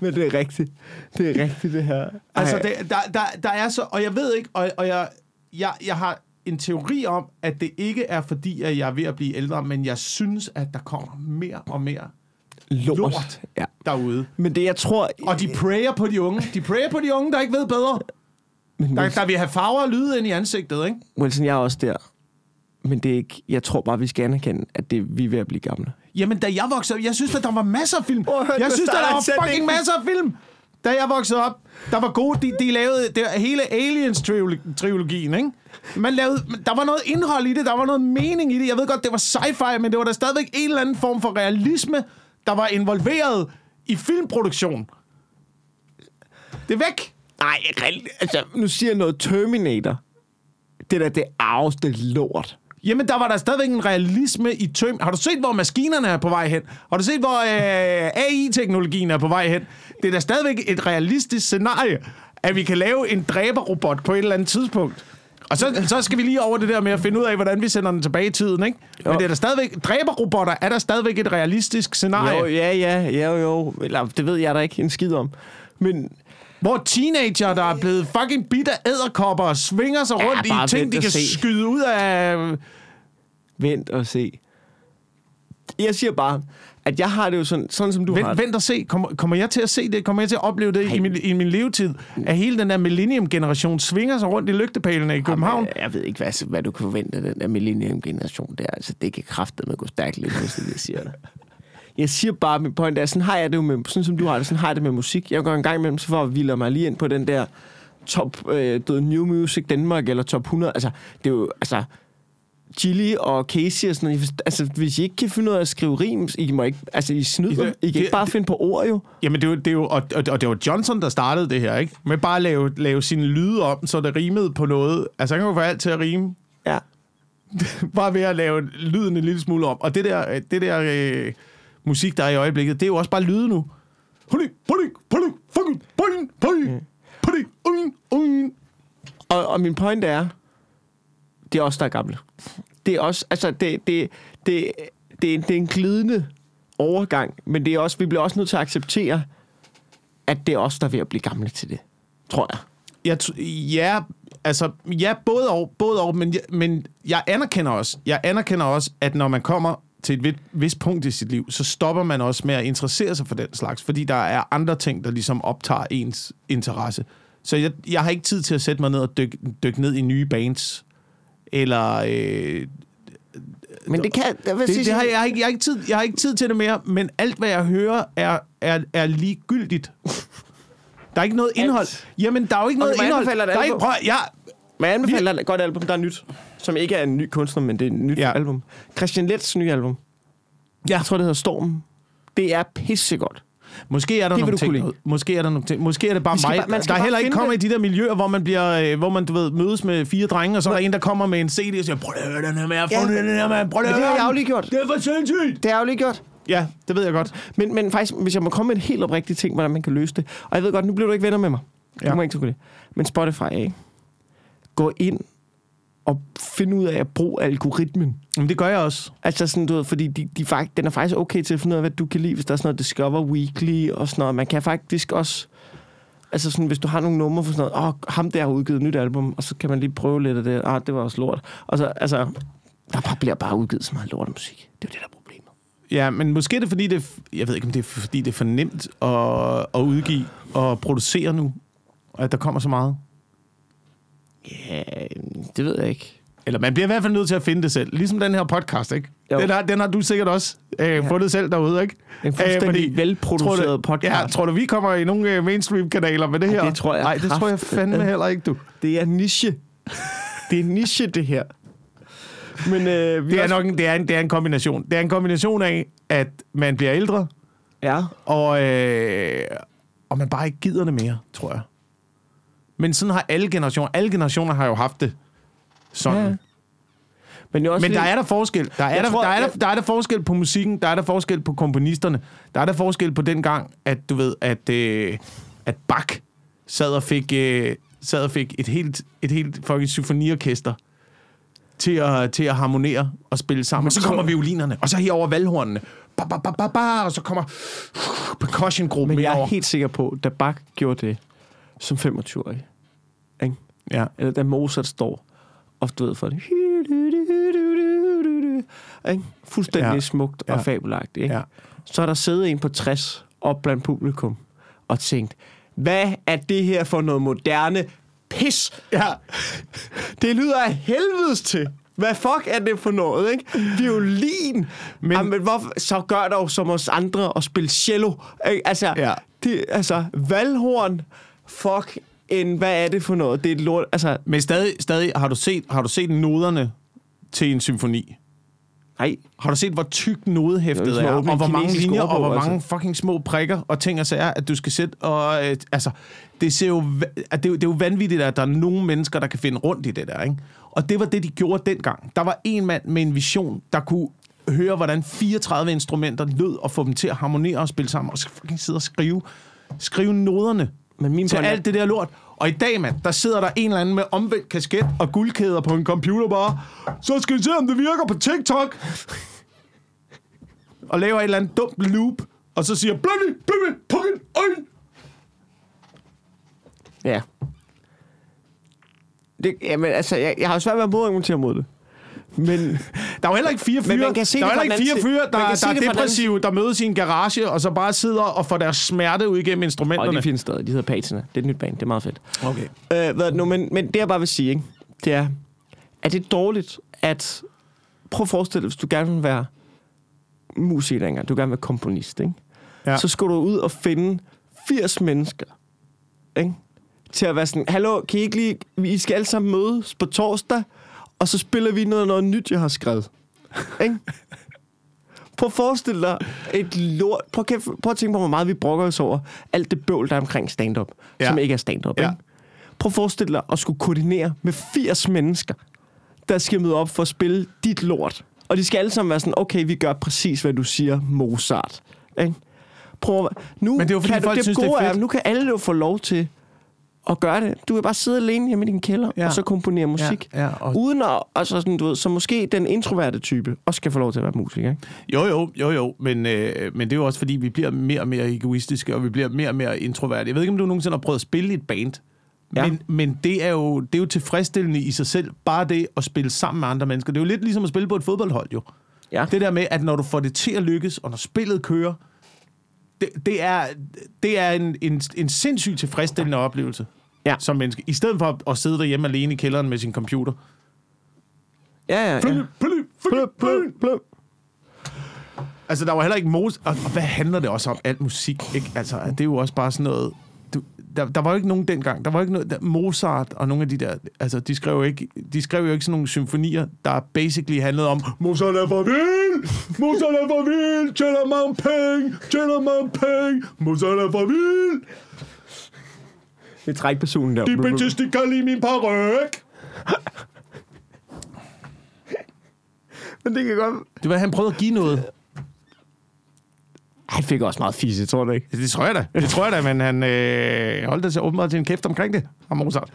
Men det er rigtigt. Det er rigtigt, det her. Altså, Ej. det, der, der, der er så... Og jeg ved ikke, og, og jeg, jeg, jeg har en teori om, at det ikke er fordi, at jeg er ved at blive ældre, men jeg synes, at der kommer mere og mere lort. lort. Ja. derude. Men det, jeg tror... Og de prayer på de unge. De prayer på de unge, der ikke ved bedre. Men Der, der vil have farver og lyde ind i ansigtet, ikke? Wilson, jeg er også der. Men det er ikke... Jeg tror bare, vi skal anerkende, at det, vi er ved at blive gamle. Jamen, da jeg voksede op, jeg synes, at der var masser af film. Høre, Jeg synes, at der starter var fucking masser af film. Da jeg voksede op, der var gode, de, de lavede det, hele Aliens-trilogien, ikke? Man lavede, der var noget indhold i det, der var noget mening i det. Jeg ved godt, det var sci-fi, men det var der stadigvæk en eller anden form for realisme, der var involveret i filmproduktion. Det er væk. Nej, altså, nu siger jeg noget Terminator. Det der, det arveste lort. Jamen, der var der stadigvæk en realisme i tøm. Har du set, hvor maskinerne er på vej hen? Har du set, hvor øh, AI-teknologien er på vej hen? Det er da stadigvæk et realistisk scenarie, at vi kan lave en dræberrobot på et eller andet tidspunkt. Og så, så skal vi lige over det der med at finde ud af, hvordan vi sender den tilbage i tiden, ikke? Men Jo. det er der stadigvæk... Dræberrobotter er der stadigvæk et realistisk scenarie, Jo, ja, ja, ja, jo. Eller, det ved jeg da ikke en skid om. Men hvor teenager, der er blevet fucking bidt af æderkopper og svinger sig Ja, rundt i ting, de kan se. skyde ud af... vent og se. Jeg siger bare, at jeg har det jo sådan, sådan som du har Vent, det. vent og se. Kommer, kommer jeg til at se det? Kommer jeg til at opleve det i min, i min levetid? At hele den der millennium-generation svinger sig rundt i lygtepælene i København? Jamen, Jeg ved ikke, hvad, hvad du kan forvente af den der millennium-generation der. Altså, det kan kraftedeme gå stærkt lidt, hvis det jeg siger det. Jeg siger bare, min point er, sådan har jeg det jo med, sådan som du har det, sådan har jeg det med musik. Jeg går en gang imellem, så får jeg mig lige ind på den der top, øh, New Music Danmark, eller top 100. Altså, det er jo, altså, Chili og Casey og sådan noget. Altså, hvis I ikke kan finde ud af at skrive rim, I må ikke, altså, I snyder. I kan ikke bare finde på ord, jo. Jamen, det er jo, det er jo, og, og, det var Johnson, der startede det her, ikke? Med bare at lave, lave sine lyde om, så det rimede på noget. Altså, han kan jo få alt til at rime. Ja. Bare ved at lave lyden en lille smule om. Og det der, det der øh, musik, der er i øjeblikket, det er jo også bare lyde nu. Huli, huli, huli, fucking, boing, boing, huli, uing, uing. Og, og min point er, det er os, der er gamle. Det er også, altså, det, det, det, det, det er en glidende overgang, men det er også, vi bliver også nødt til at acceptere, at det er os, der er ved at blive gamle til det. Tror jeg. Jeg ja, altså, ja, både og, både og men, jeg, men jeg anerkender også, jeg anerkender også, at når man kommer til et vist, vist punkt i sit liv, så stopper man også med at interessere sig for den slags, fordi der er andre ting, der ligesom optager ens interesse. Så jeg, jeg har ikke tid til at sætte mig ned og dykke, dykke ned i nye bands, eller... Øh, Men det kan... Jeg vil det, sige, det har, jeg, har ikke, jeg, har ikke tid, jeg har ikke tid til det mere, men alt, hvad jeg hører, er, er, er ligegyldigt. Der er ikke noget indhold. Jamen, der er jo ikke Okay, noget indhold. Der er ikke, prøv, jeg, Men jeg anbefaler et godt album, der er nyt. Som ikke er en ny kunstner, men det er et nyt Ja. ja. album. Christian Lets nye album. Ja. Jeg tror, det hedder Stormen. Det er pissegodt. Måske er der Det nogle ting. Måske er der nogle ting. Måske er det bare mig. bare- man der bare heller ikke kommer det. i de der miljøer, hvor man bliver, øh, hvor man du ved, mødes med fire drenge, og så er der en, der kommer med en CD og siger, prøv at høre den her med, prøv at Ja. høre den her med, prøv at høre det har jeg den." jo lige gjort. Det er for sindssygt. Det har jeg jo lige gjort. Ja, det ved jeg godt. Men, men faktisk, hvis jeg må komme med et helt oprigtigt ting, hvordan man kan løse det. Og jeg ved godt, nu bliver du ikke venner med mig. Ja. Ja. Du må ikke det. Men Spotify, ikke? Gå ind og find ud af at bruge algoritmen. Men det gør jeg også. Altså sådan, du ved, fordi de, de fakt, den er faktisk okay til at finde ud af, hvad du kan lide, hvis der er sådan noget Discover Weekly og sådan noget. Man kan faktisk også... Altså sådan, hvis du har nogle numre for sådan noget, åh, ham der har udgivet et nyt album, og så kan man lige prøve lidt af det. Ah, det var også lort. Og så, altså, der bare, bliver bare udgivet så meget lortemusik. Det er jo det, der er problemet. Ja, men måske er det fordi, det, jeg ved ikke, om det er fordi, det er for nemt at, at udgive og producere nu, at der kommer så meget. Ja, det ved jeg ikke. Eller man bliver i hvert fald nødt til at finde det selv. Ligesom den her podcast, ikke? Jo. Den har, den har du sikkert også øh, ja. fundet selv derude, ikke? En fuldstændig fordi- velproduceret tror du, podcast. Ja, tror du, vi kommer i nogle øh, mainstream-kanaler med det her? det tror jeg Nej, det tror jeg fandme heller ikke, du. Det er niche. Det er niche, det her. Men øh, vi Det er også- nok en, det er en, det er en kombination. Det er en kombination af, at man bliver ældre, Ja. og, øh, og man bare ikke gider det mere, tror jeg. Men sådan har alle generationer. Alle generationer har jo haft det sådan. Ja. Men, det er også Men lidt, der er der forskel. Der er der, tror, der, er der, der er der forskel på musikken, der er der forskel på komponisterne. Der er der forskel på den gang, at du ved, at, øh, at Bach sad og fik, øh, sad og fik et helt, et helt fucking symfoniorkester til at, til at harmonere og spille sammen. Og så kommer violinerne, og så herover valghornene. Ba, ba, ba, ba, ba, og så kommer percussion-gruppen men jeg er helt sikker på, da Bach gjorde det som 25-årig, ikke? Ja. eller da Mozart står og du ved for det. Ikke? Fuldstændig Ja. smukt og Ja. fabelagtigt. Ikke? Ja. Så er der siddet en på 60 op blandt publikum og tænkt, hvad er det her for noget moderne pis? Ja. Det lyder af helvedes til. Hvad fuck er det for noget, ikke? Violin. Men- Men, Jamen, hvorfor, så gør dog som os andre og spille cello. Ikke? Altså, Ja. det, altså, valhorn, fuck en, hvad er det for noget? Det er et lort, altså, Men stadig, stadig har, du set, har du set noderne til en symfoni? nej. Har du set, hvor tyk nodehæftet er og hvor mange linjer, og hvor mange altså. fucking små prikker og ting og sager, at du skal sætte, og øh, altså, det ser jo, at det, er jo- det er jo vanvittigt, at der er nogle mennesker, der kan finde rundt i det der, ikke? Og det var det, de gjorde dengang. Der var en mand med en vision, der kunne høre, hvordan 34 instrumenter lød, og få dem til at harmonere og spille sammen, og så fucking sidde og skrive, skrive noderne Men min til alt det der lort. Og i dag, mand, der sidder der en eller anden med omvendt kasket og guldkæder på en computer bare. Så skal vi se, om det virker på TikTok. og laver et eller andet dumt loop. Og så siger, blødde, blødde, pukken, øjne. Ja. Det, jamen, altså, jeg, jeg har jo svært ved at modargumentere mod det. Men Der er jo heller ikke fire fyre, der er ikke fire fyre, der, der er depressive, der mødes i en garage, og så bare sidder og får deres smerte ud igennem og instrumenterne. de findes stadig. De hedder Patina. Det er et nyt band. Det er meget fedt. Okay. Øh, hvad, nu, men, men det jeg bare vil sige, ikke, det er, er det dårligt, at... Prøv at forestille dig, hvis du gerne vil være musiker engang, du gerne vil være komponist, ikke? Ja. Så skal du ud og finde 80 mennesker, ikke? til at være sådan, hallo, kan I ikke lige, vi skal alle sammen mødes på torsdag, og så spiller vi noget, noget nyt, jeg har skrevet. ikke? Prøv at forestille dig et lort. Prøv, at, prøv at tænke på, hvor meget vi brokker os over alt det bøvl, der er omkring stand-up, Ja. som ikke er stand-up. Ja. Ikke? Prøv at forestille dig at skulle koordinere med 80 mennesker, der skal møde op for at spille dit lort. Og de skal alle sammen være sådan, okay, vi gør præcis, hvad du siger, Mozart. Ikke? Prøv at, nu Men det er jo, fordi kan du, folk det synes, det er gode fedt. nu kan alle jo få lov til at gøre det. Du kan bare sidde alene hjemme i din kælder, Ja. ja. og så komponere musik. Ja, ja, og- Uden at, altså sådan, du ved, så måske den introverte type også skal få lov til at være musiker. Ikke? Jo, jo, jo, jo, men, øh, men det er jo også, fordi vi bliver mere og mere egoistiske, og vi bliver mere og mere introverte. Jeg ved ikke, om du nogensinde har prøvet at spille i et band, Ja. men, men det, er jo, det er jo tilfredsstillende i sig selv, bare det at spille sammen med andre mennesker. Det er jo lidt ligesom at spille på et fodboldhold, jo. Ja. Det der med, at når du får det til at lykkes, og når spillet kører, det, det er, det er en, en, en sindssygt tilfredsstillende oplevelse Ja. som menneske. I stedet for at sidde derhjemme alene i kælderen med sin computer. Ja, ja, ja. Altså, der var heller ikke mos... Og, og hvad handler det også om? Alt musik, ikke? Altså, det er jo også bare sådan noget... Der, der var jo ikke nogen dengang. Der var ikke noget... Der, Mozart og nogle af de der... Altså, de skrev, jo ikke, de skrev jo ikke sådan nogle symfonier, der basically handlede om... Mozart er for vild! Mozart er for vild! Tjener mange penge! Tjener mange penge! Mozart er for vild! Det er trækpersonen der. De bitches, de kan lide min paryk! Men det kan godt... Det var, han prøvede at give noget. Han fik også meget fisse, tror du ikke? Det tror jeg da. Det tror jeg da, men han øh, holdt sig åbenbart til en kæft omkring det. Ham Mozart.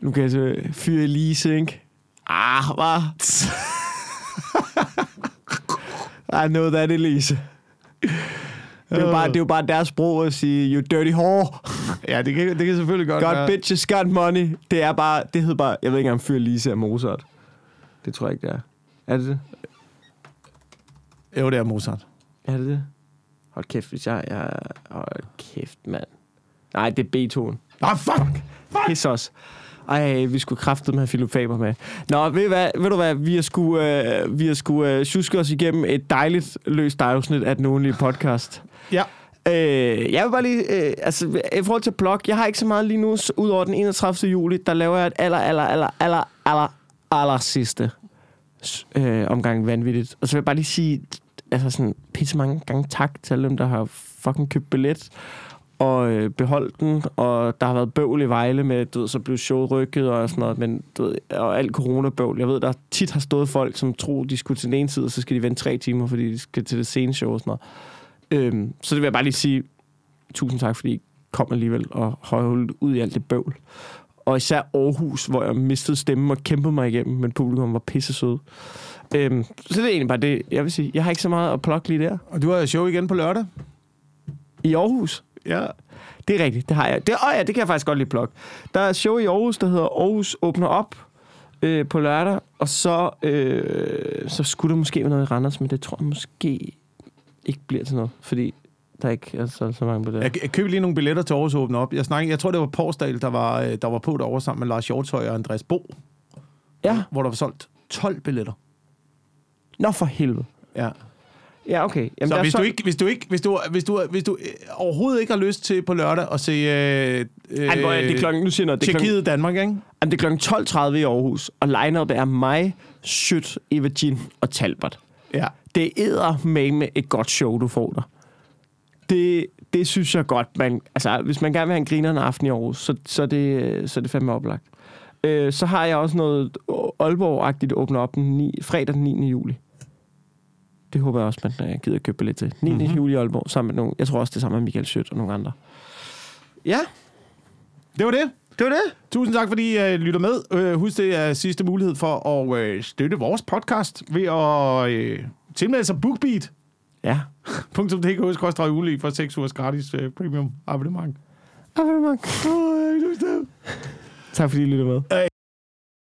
Nu kan jeg så fyre Elise, ikke? Ah, hvad? I know that, Elise. Det er, jo bare, det er jo bare deres sprog at sige, you dirty whore. Ja, det kan, det kan selvfølgelig godt Got være. bitches, got money. Det er bare, det hedder bare, jeg ved ikke engang, fyre Lise af Mozart. Det tror jeg ikke, det er. Er det det? Jo, det er Mozart. Er det det? Hold kæft, hvis jeg... jeg hold kæft, mand. Nej, det er Beethoven. Ah, fuck! Pis os. Ej, vi skulle kræftet med have Philip Faber med. Nå, ved, du hvad, ved du hvad, vi har sgu, øh, vi har sgu øh, tjuske os igennem et dejligt løst afsnit af den ugenlige podcast. Ja. Øh, jeg vil bare lige, øh, altså i forhold til blog, jeg har ikke så meget lige nu, så ud over den 31. juli, der laver jeg et aller, aller, aller, aller, aller, aller sidste øh, omgang vanvittigt. Og så vil jeg bare lige sige, altså sådan, pisse mange gange tak til alle dem, der har fucking købt billet og øh, beholdt den, og der har været bøvl i Vejle med, du ved, så blev showet rykket og sådan noget, men du ved, og alt coronabøvl. Jeg ved, der tit har stået folk, som tror, de skulle til den ene side, og så skal de vente tre timer, fordi de skal til det sene show og sådan noget. Øhm, så det vil jeg bare lige sige, tusind tak, fordi I kom alligevel og holdt ud i alt det bøvl. Og især Aarhus, hvor jeg mistede stemmen og kæmpede mig igennem, men publikum var pisse søde. Øhm, så det er egentlig bare det, jeg vil sige. Jeg har ikke så meget at plukke lige der. Og du har show igen på lørdag? I Aarhus? Ja. Det er rigtigt, det har jeg. Det, åh ja, det kan jeg faktisk godt lige plukke. Der er show i Aarhus, der hedder Aarhus Åbner Op øh, på lørdag, og så, øh, så skulle der måske være noget i Randers, men det tror jeg måske ikke bliver til noget, fordi der er ikke er så, så mange på det. Jeg, jeg købte lige nogle billetter til Aarhus Åbne Op. Jeg, snakkede, jeg tror, det var Porsdal, der var, øh, der var på derovre sammen med Lars Hjortøj og Andreas Bo, Ja, hvor der var solgt 12 billetter. nå for helvede. Ja. Ja, okay. Jamen, Så hvis du, ikke, hvis, du ikke, hvis, du, hvis, du, hvis du øh, overhovedet ikke har lyst til på lørdag at se øh, øh, Ej, hvor er det klokken, nu siger noget, det er klokken, Danmark, ikke? jamen, det er klokken 12.30 i Aarhus, og line er mig, Sødt, Eva Jean og Talbot. Ja. det æder med med et godt show, du får der. Det, det synes jeg godt, man... Altså, hvis man gerne vil have en grinerende aften i Aarhus, så, så, er det, så er det fandme oplagt. Øh, så har jeg også noget Aalborg-agtigt åbner op den 9, fredag den 9. juli. Det håber jeg også, man øh, gider købe lidt til. 9. Mhm. Mm-hmm. juli i Aalborg, sammen med nogle... Jeg tror også, det er sammen med Michael Sødt og nogle andre. Ja, Det var det. det var det. Tusind tak, fordi I uh, lytter med. Uh, husk, det er sidste mulighed for at uh, støtte vores podcast ved at uh, tilmelde sig BookBeat. Ja. .dk koster ugenlig for 6 ugers gratis uh, premium abonnement. Abonnement. Oh, Tak fordi I lytter med.